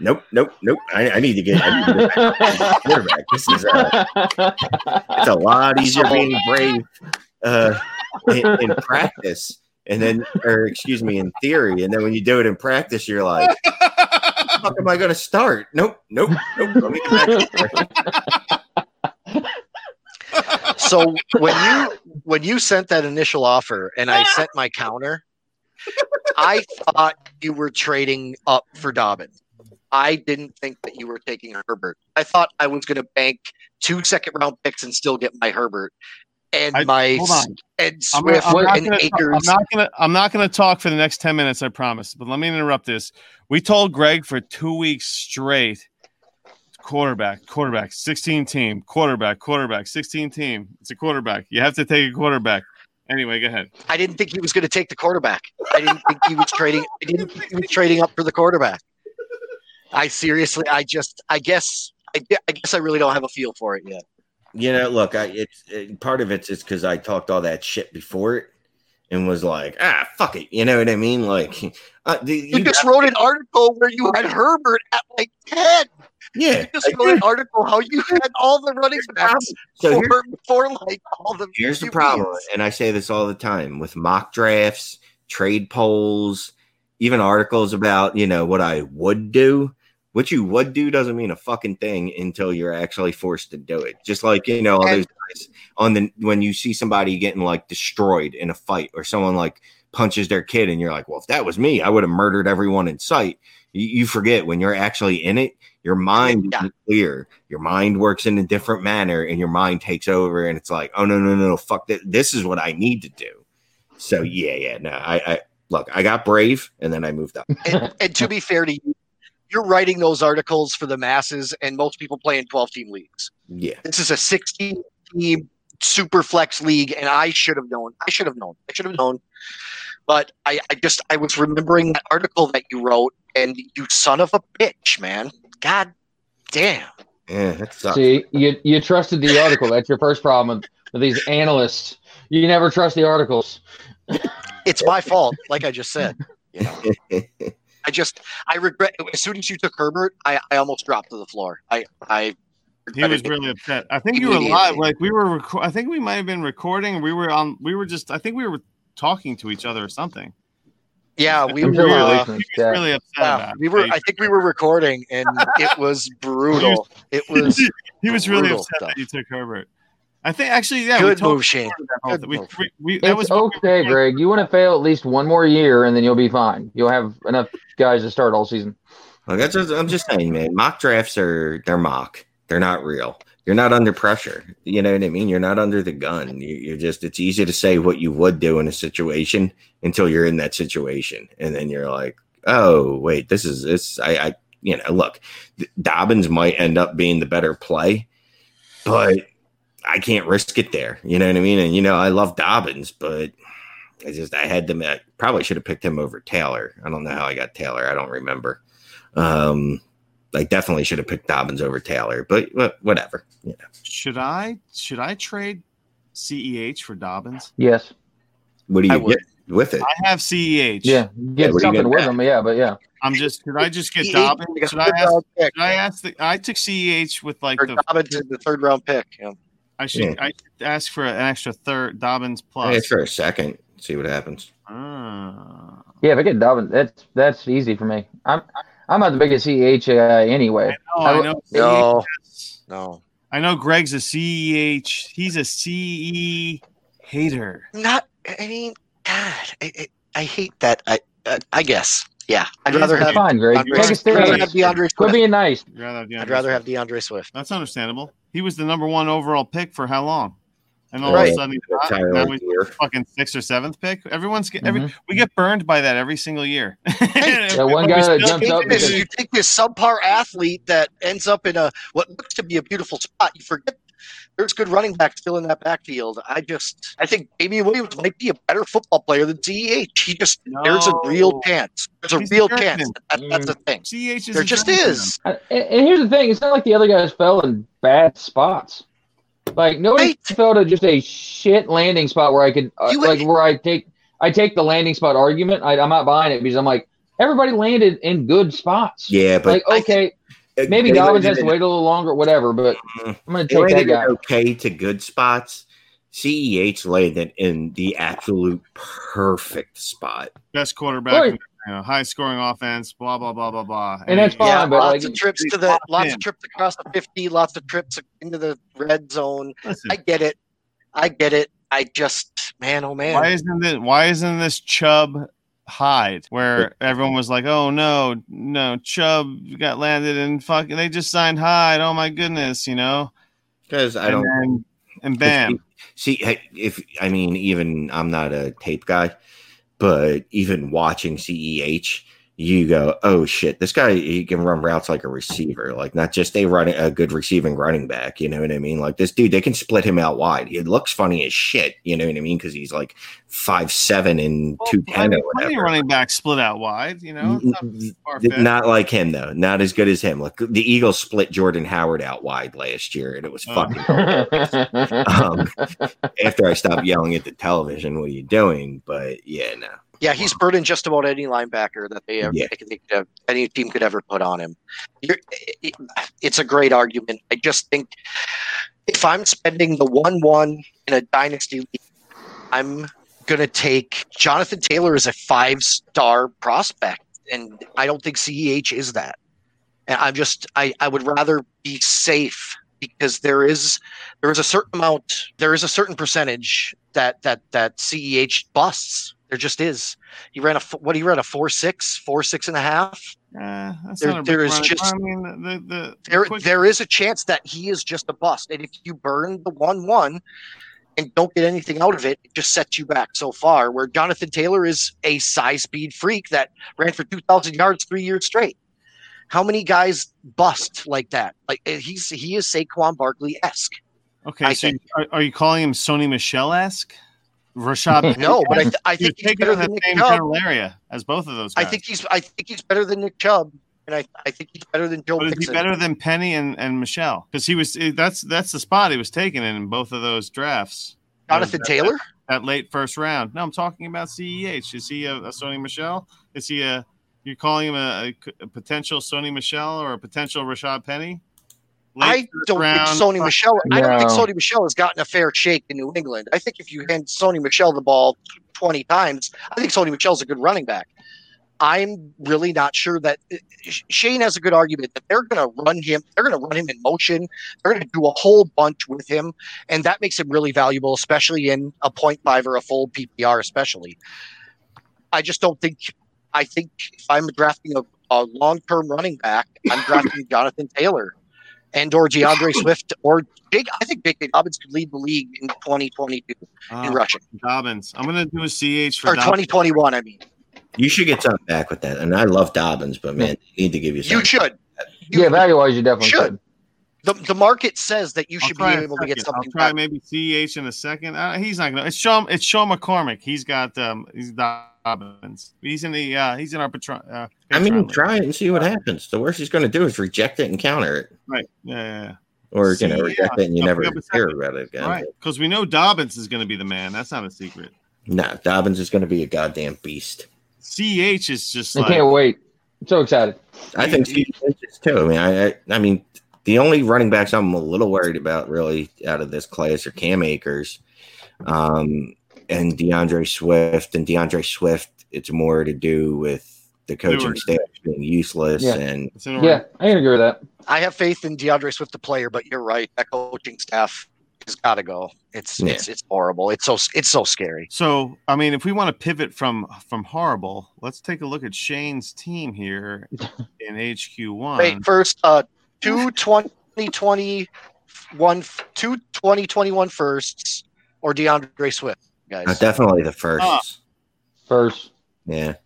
Nope, nope, nope. I, I need to get, I need to get a quarterback. This is uh, it's a lot easier being brave uh, in, in practice, and then, or excuse me, in theory, and then when you do it in practice, you're like, "How am I going to start?" Nope, nope, nope. Let me get back. So when you when you sent that initial offer and I sent my counter, I thought you were trading up for Dobbin. I didn't think that you were taking Herbert. I thought I was going to bank two second round picks and still get my Herbert and I- my and I'm, Swift I'm and gonna, Akers. I'm not gonna I'm not gonna talk for the next 10 minutes, I promise. But let me interrupt this. We told Greg for two weeks straight quarterback, quarterback, 16 team, quarterback, quarterback, 16 team. It's a quarterback. You have to take a quarterback. Anyway, go ahead. I didn't think he was going to take the quarterback. I didn't think he was trading. I didn't think he was trading up for the quarterback. I seriously, I just, I guess, I, I guess I really don't have a feel for it yet. You know, look, I it's it, part of it's just because I talked all that shit before it and was like, ah, fuck it. You know what I mean? Like, uh, the, You, just wrote an article where you had Herbert at like ten. yeah. You just I wrote an article how you had all the running backs So for, for like all the. here's the problem, and I say this all the time with mock drafts, trade polls, even articles about you know what I would do. What you would do doesn't mean a fucking thing until you're actually forced to do it. Just like you know all And- those guys on the when you see somebody getting like destroyed in a fight or someone like punches their kid and you're like, well, if that was me, I would have murdered everyone in sight. You, you forget when you're actually in it, your mind Yeah. is clear. Your mind works in a different manner, and your mind takes over, and it's like, oh no, no, no, no, fuck that. This is what I need to do. So yeah, yeah, no, I, I look, I got brave, and then I moved up. And, and to be fair to you, you're writing those articles for the masses, and most people play in 12 team leagues. Yeah, This is a 16 team super flex league, and I should have known. I should have known. I should have known. But I, I just I was remembering that article that you wrote, and you son of a bitch, man. God damn. yeah, that sucks. See, you you trusted the article. That's your first problem with, with these analysts. You never trust the articles. It's my fault, like I just said. You know, I just I regret as soon as you took Herbert, I, I almost dropped to the floor. I I He was really upset. I think you were live. Like we were. Reco- I think we might have been recording. We were on. We were just. I think we were talking to each other or something. Yeah, we were. sure uh, listening He to was that. really upset yeah, about. we were. I think we were recording, and it was brutal. It was he was really upset stuff. that you took Herbert. I think actually, yeah, we good told move, Shane. that. Good We, move. we, we, that It's was what we okay. Greg. You want to fail at least one more year, and then you'll be fine. You'll have enough guys to start all season. Like that's just, I'm just saying, man. Mock drafts are they're mock. They're not real. You're not under pressure. You know what I mean? You're not under the gun. You, you're just. It's easy to say what you would do in a situation until you're in that situation, and then you're like, oh wait, this is this. I, I you know, look, Dobbins might end up being the better play, but I can't risk it there. You know what I mean? And you know, I love Dobbins, but I just I had to I probably should have picked him over Taylor. I don't know how I got Taylor. I don't remember. Um, I definitely should have picked Dobbins over Taylor, but wha- whatever. You know, Should I? Should I trade Ceh for Dobbins? Yes. what do I you would. get with it? I have Ceh. Yeah. Get what do you something with back? them. Yeah, but yeah. I'm just. Should I just get He- Dobbins? Should I third ask? pick, Should I ask? The, I took Ceh with like or the. Dobbins in the third round pick. Yeah. I should. Yeah. I should ask for an extra third Dobbins plus. it's for a second. See what happens. Ah. Yeah, if I get Dobbins, that's that's easy for me. I'm I'm not the biggest CH guy anyway. Oh, I know. No, no, I know Greg's a CEH. He's a CE hater. not. I mean, God, I, I, I hate that. I, I, I guess. Yeah, I'd rather have. fine, Greg. DeAndre, Take a I'd rather have DeAndre Quit Swift. being nice. You'd rather have I'd rather have DeAndre Swift. That's understandable. He was the number one overall pick for how long? And all Right. of a sudden, he's not. Now he's Algier. fucking sixth or seventh pick. Everyone's get, every mm-hmm. we get burned by that every single year. Yeah, one guy that jumps up that because- you take this subpar athlete that ends up in a what looks to be a beautiful spot. You forget there's good running backs still in that backfield. I just I think Damian Williams might be a better football player than CEH. He just there's a real chance. There's a He's real chance. That, that's the thing. CH is There just German. is. And and here's the thing: it's not like the other guys fell in bad spots. Like nobody Right. fell to just a shit landing spot where I could, uh, like, where I take, I take the landing spot argument. I, I'm not buying it because I'm like, everybody landed in good spots. Yeah, but like, I okay, maybe they Dobbins has to wait a little longer, whatever. But Mm. I'm gonna take that guy. okay to good spots. CEH landed in the absolute perfect spot. Best quarterback, Right. you know, high scoring offense, blah blah blah blah blah. And that's fine, Yeah, but, lots like, of trips to the lots in. of trips across the fifty, lots of trips into the red zone. Listen, I get it. I get it. I just man, oh man. why isn't this why isn't this Chubb Hyde where everyone was like, oh no, no, Chubb got landed and fucking they just signed Hyde. Oh my goodness, you know. Because I and don't then, and bam. see if I mean even I'm not a tape guy, but even watching CEH, you go, oh shit, this guy he can run routes like a receiver, like not just a running a good receiving running back. You know what I mean? Like this dude, they can split him out wide. He looks funny as shit. You know what I mean? Because he's like five seven and two I mean, or whatever. running back split out wide, you know. Not Not like him though. Not as good as him. Like the Eagles split Jordan Howard out wide last year, and it was Oh. fucking. um, after I stopped yelling at the television, what are you doing? But yeah, no. Yeah, he's burdened just about any linebacker that they ever Yeah. they have, any team could ever put on him. You're, it, it's a great argument. I just think if I'm spending the one one in a dynasty league, I'm gonna take Jonathan Taylor as a five star prospect, and I don't think Ceh is that. And I'm just I, I would rather be safe because there is there is a certain amount there is a certain percentage that that that Ceh busts. There just is. He ran a what he ran a four six four six and a half. That's There- not a big there is running- just- I mean, the the, the There quick- there is a chance that he is just a bust, and if you burn the one one and don't get anything out of it, it just sets you back so far. Where Jonathan Taylor is a size speed freak that ran for two thousand yards three years straight. How many guys bust like that? Like eh, he's he is Saquon Barkley esque. okay. I So you- are, are you calling him Sony Michel esque? Rashad? No, but I, th- I think he's taking better in than the Nick same Chubb. general area as both of those I think he's I think he's better than Nick Chubb, and I, I think he's better than Joe But is he better than Penny and, and Michel? Because he was eh, that's that's the spot he was taken in in both of those drafts. Jonathan That- Taylor. that late first round. No, I'm talking about CEH. Is he a, a Sony Michel? Is he a? You're calling him a, a, a potential Sony Michel or a potential Rashad Penny? Late I don't round. think Sony Michel. I don't think Sony Michel has gotten a fair shake in New England. I think if you hand Sony Michel the ball twenty times, I think Sony Michel's a good running back. I'm really not sure that uh, Shane has a good argument that they're going to run him. They're going to run him in motion. They're going to do a whole bunch with him, and that makes him really valuable, especially in a point five or a full PPR, especially. I just don't think. I think if I'm drafting a, a long term running back, I'm drafting Jonathan Taylor and or DeAndre Swift or Big. I think Big Dobbins could lead the league in 2022 in Uh, rushing Dobbins. I'm gonna do a CH for or Dobbins. 2021. I mean, You should get something back with that. And I love Dobbins, but man, you need to give you something. you should. You- Yeah, value wise, you definitely Should. should. the, the market says that you I'll should be able to get something I'll try back. maybe CH in a second. Uh, he's not gonna. It's Sean. It's Sean McCormick. He's got. Um. He's Dobbins. He's in the. Uh. He's in our patron. Uh, I mean, Patreon try it and see what happens. The worst he's going to do is reject it and counter it, Right. Yeah. yeah, yeah. or you know, reject yeah. it and you I'll never pick up a hear about it again. Right. Because we know Dobbins is going to be the man. That's not a secret. No, Dobbins is going to be a goddamn beast. CH is just I like. can't wait. I'm so excited. I think Steve Lynch is too. I mean, I, I, I mean, the only running backs I'm a little worried about really out of this class are Cam Akers, um, and DeAndre Swift. And DeAndre Swift, it's more to do with the coaching Newer. staff being useless Yeah. and It's in order. Yeah, I can agree with that. I have faith in DeAndre Swift, the player, but you're right. That coaching staff has got to go. It's Yeah. it's it's horrible. It's so it's so scary. So, I mean, if we want to pivot from from horrible, let's take a look at Shane's team here in HQ one. Wait, first, uh, two 2021, two 2021 firsts, or DeAndre Swift, uh, guys. definitely the first. Ah. First, Yeah,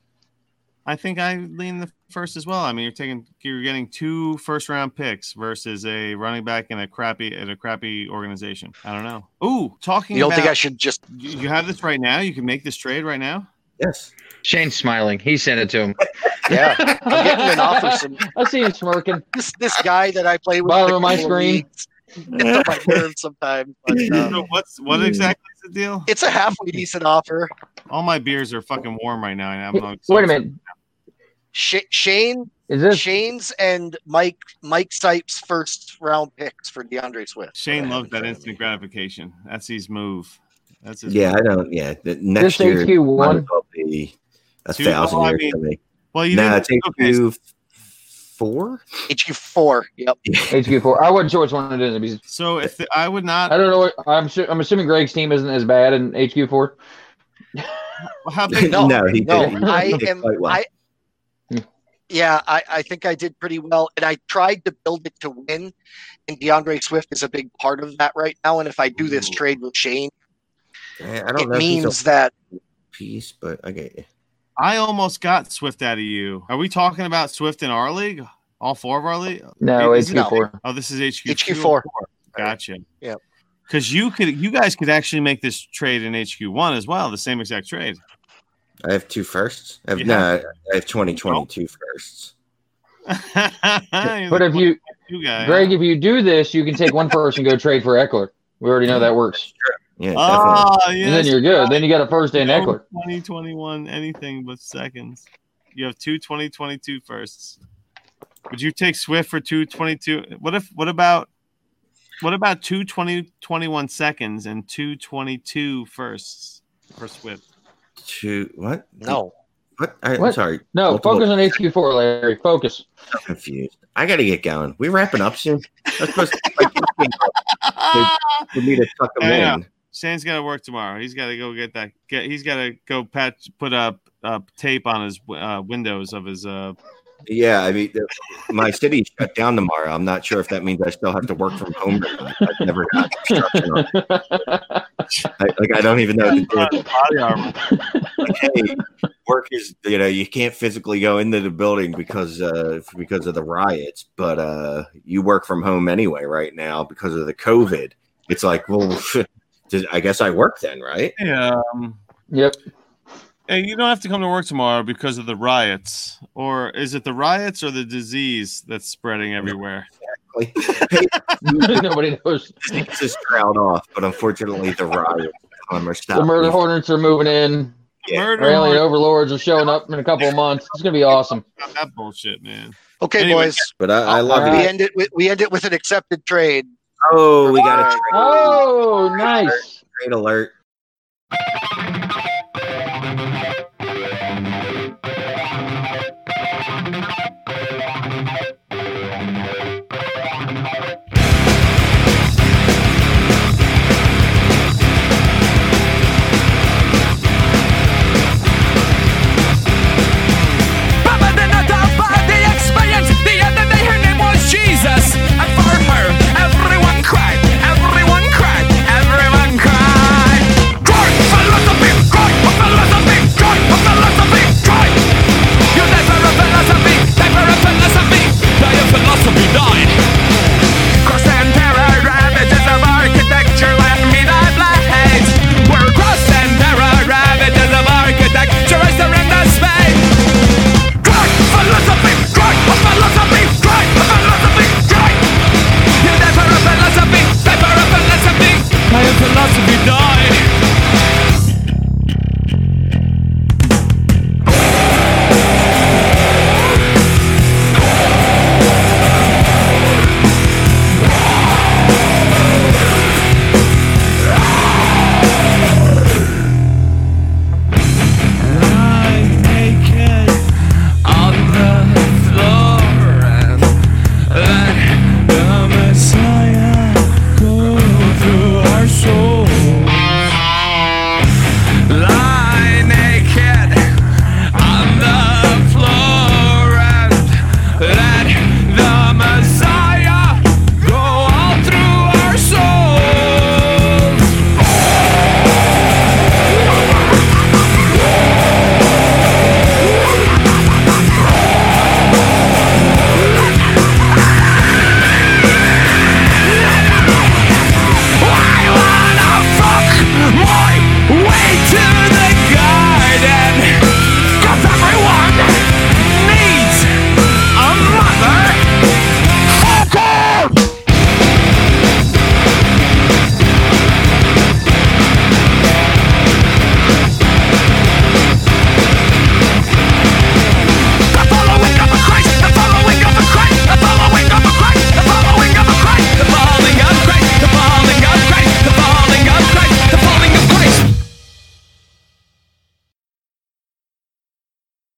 I think I lean the first as well. I mean, you're taking you're getting two first round picks versus a running back in a crappy at a crappy organization. I don't know. Ooh, talking You don't about think I should just? you you have this right now. You can make this trade right now. yes. Shane's smiling. He sent it to him. Yeah, I'm getting an offer. Some I see him smirking. this this guy that I play with. Bottom of my couple screen. leagues Gets on my nerves sometimes. But, uh, So what's what exactly is the deal? it's a halfway decent offer. All my beers are fucking warm right now. And I'm not, Wait a minute. Sh- Shane, Is this Shane's and Mike Mike Stipes first round picks for DeAndre Swift. Shane loves that instant gratification. That's his move. That's his Yeah, move. I don't. Yeah, the, next this year HQ might one? as well be a Two- thousand well, I years mean, to me. Well, you No, didn't. it's okay, HQ four. HQ four. Yep. HQ four? I wasn't sure which one it is. because So if the, I would not, I don't know. What, I'm su- I'm assuming Greg's team isn't as bad in HQ four. how big? No, no, he no, did. He I did am- quite well. I- Yeah, I, I think I did pretty well, and I tried to build it to win. And DeAndre Swift is a big part of that right now. And if I do this Ooh. trade with Shane, I don't it know means that piece, but I get you. I almost got Swift out of you. Are we talking about Swift in our league? All four of our league? No, Is HQ no. four. Oh, this is HQ HQ four. Gotcha. Yep. Because you could, you guys could actually make this trade in HQ one as well, the same exact trade. I have two firsts. I have, You no, have- I have 2022 firsts. But if you, you guys, Greg, if you do this, you can take one person and go trade for Ekeler. We already know that works. Yeah, ah, definitely. oh, And yes, then you're good. Then you got a first and no Ekeler. 2021 anything but seconds. You have two 2022 firsts. Would you take Swift for two 22? What if? What about? What about two 2021 seconds and two 22 firsts for Swift? Two, what? no. What? I, am What? sorry. No, Multiple- focus on HQ four, Larry. Focus. I'm confused. I got to get going. We wrapping up soon? That's supposed to like, 15 for me to tuck them Yeah. in. Shane's got to work tomorrow. He's got to go get that. Get. He's got to go patch, put up uh, tape on his uh, windows of his. Uh, Yeah, I mean, the- my city's shut down tomorrow. I'm not sure if that means I still have to work from home. I've never got construction. I, like, I don't even know. what to do. Like, hey, work is you know you can't physically go into the building because uh because of the riots, but uh you work from home anyway right now because of the COVID. It's like, well, I guess I work then, right? Yeah. Um, yep. Hey, you don't have to come to work tomorrow because of the riots, or is it the riots or the disease that's spreading everywhere? Like, Nobody knows. it's just trailed off, but unfortunately, the riots are The murder hornets are moving in. Yeah. Murder Alien on overlords are showing up in a couple of months. It's gonna be awesome. that bullshit, man. Okay, Anyway, boys. But I, I uh, love All it. We end it. With, we end it with an accepted trade. Oh, we got a trade, Oh, nice. trade alert.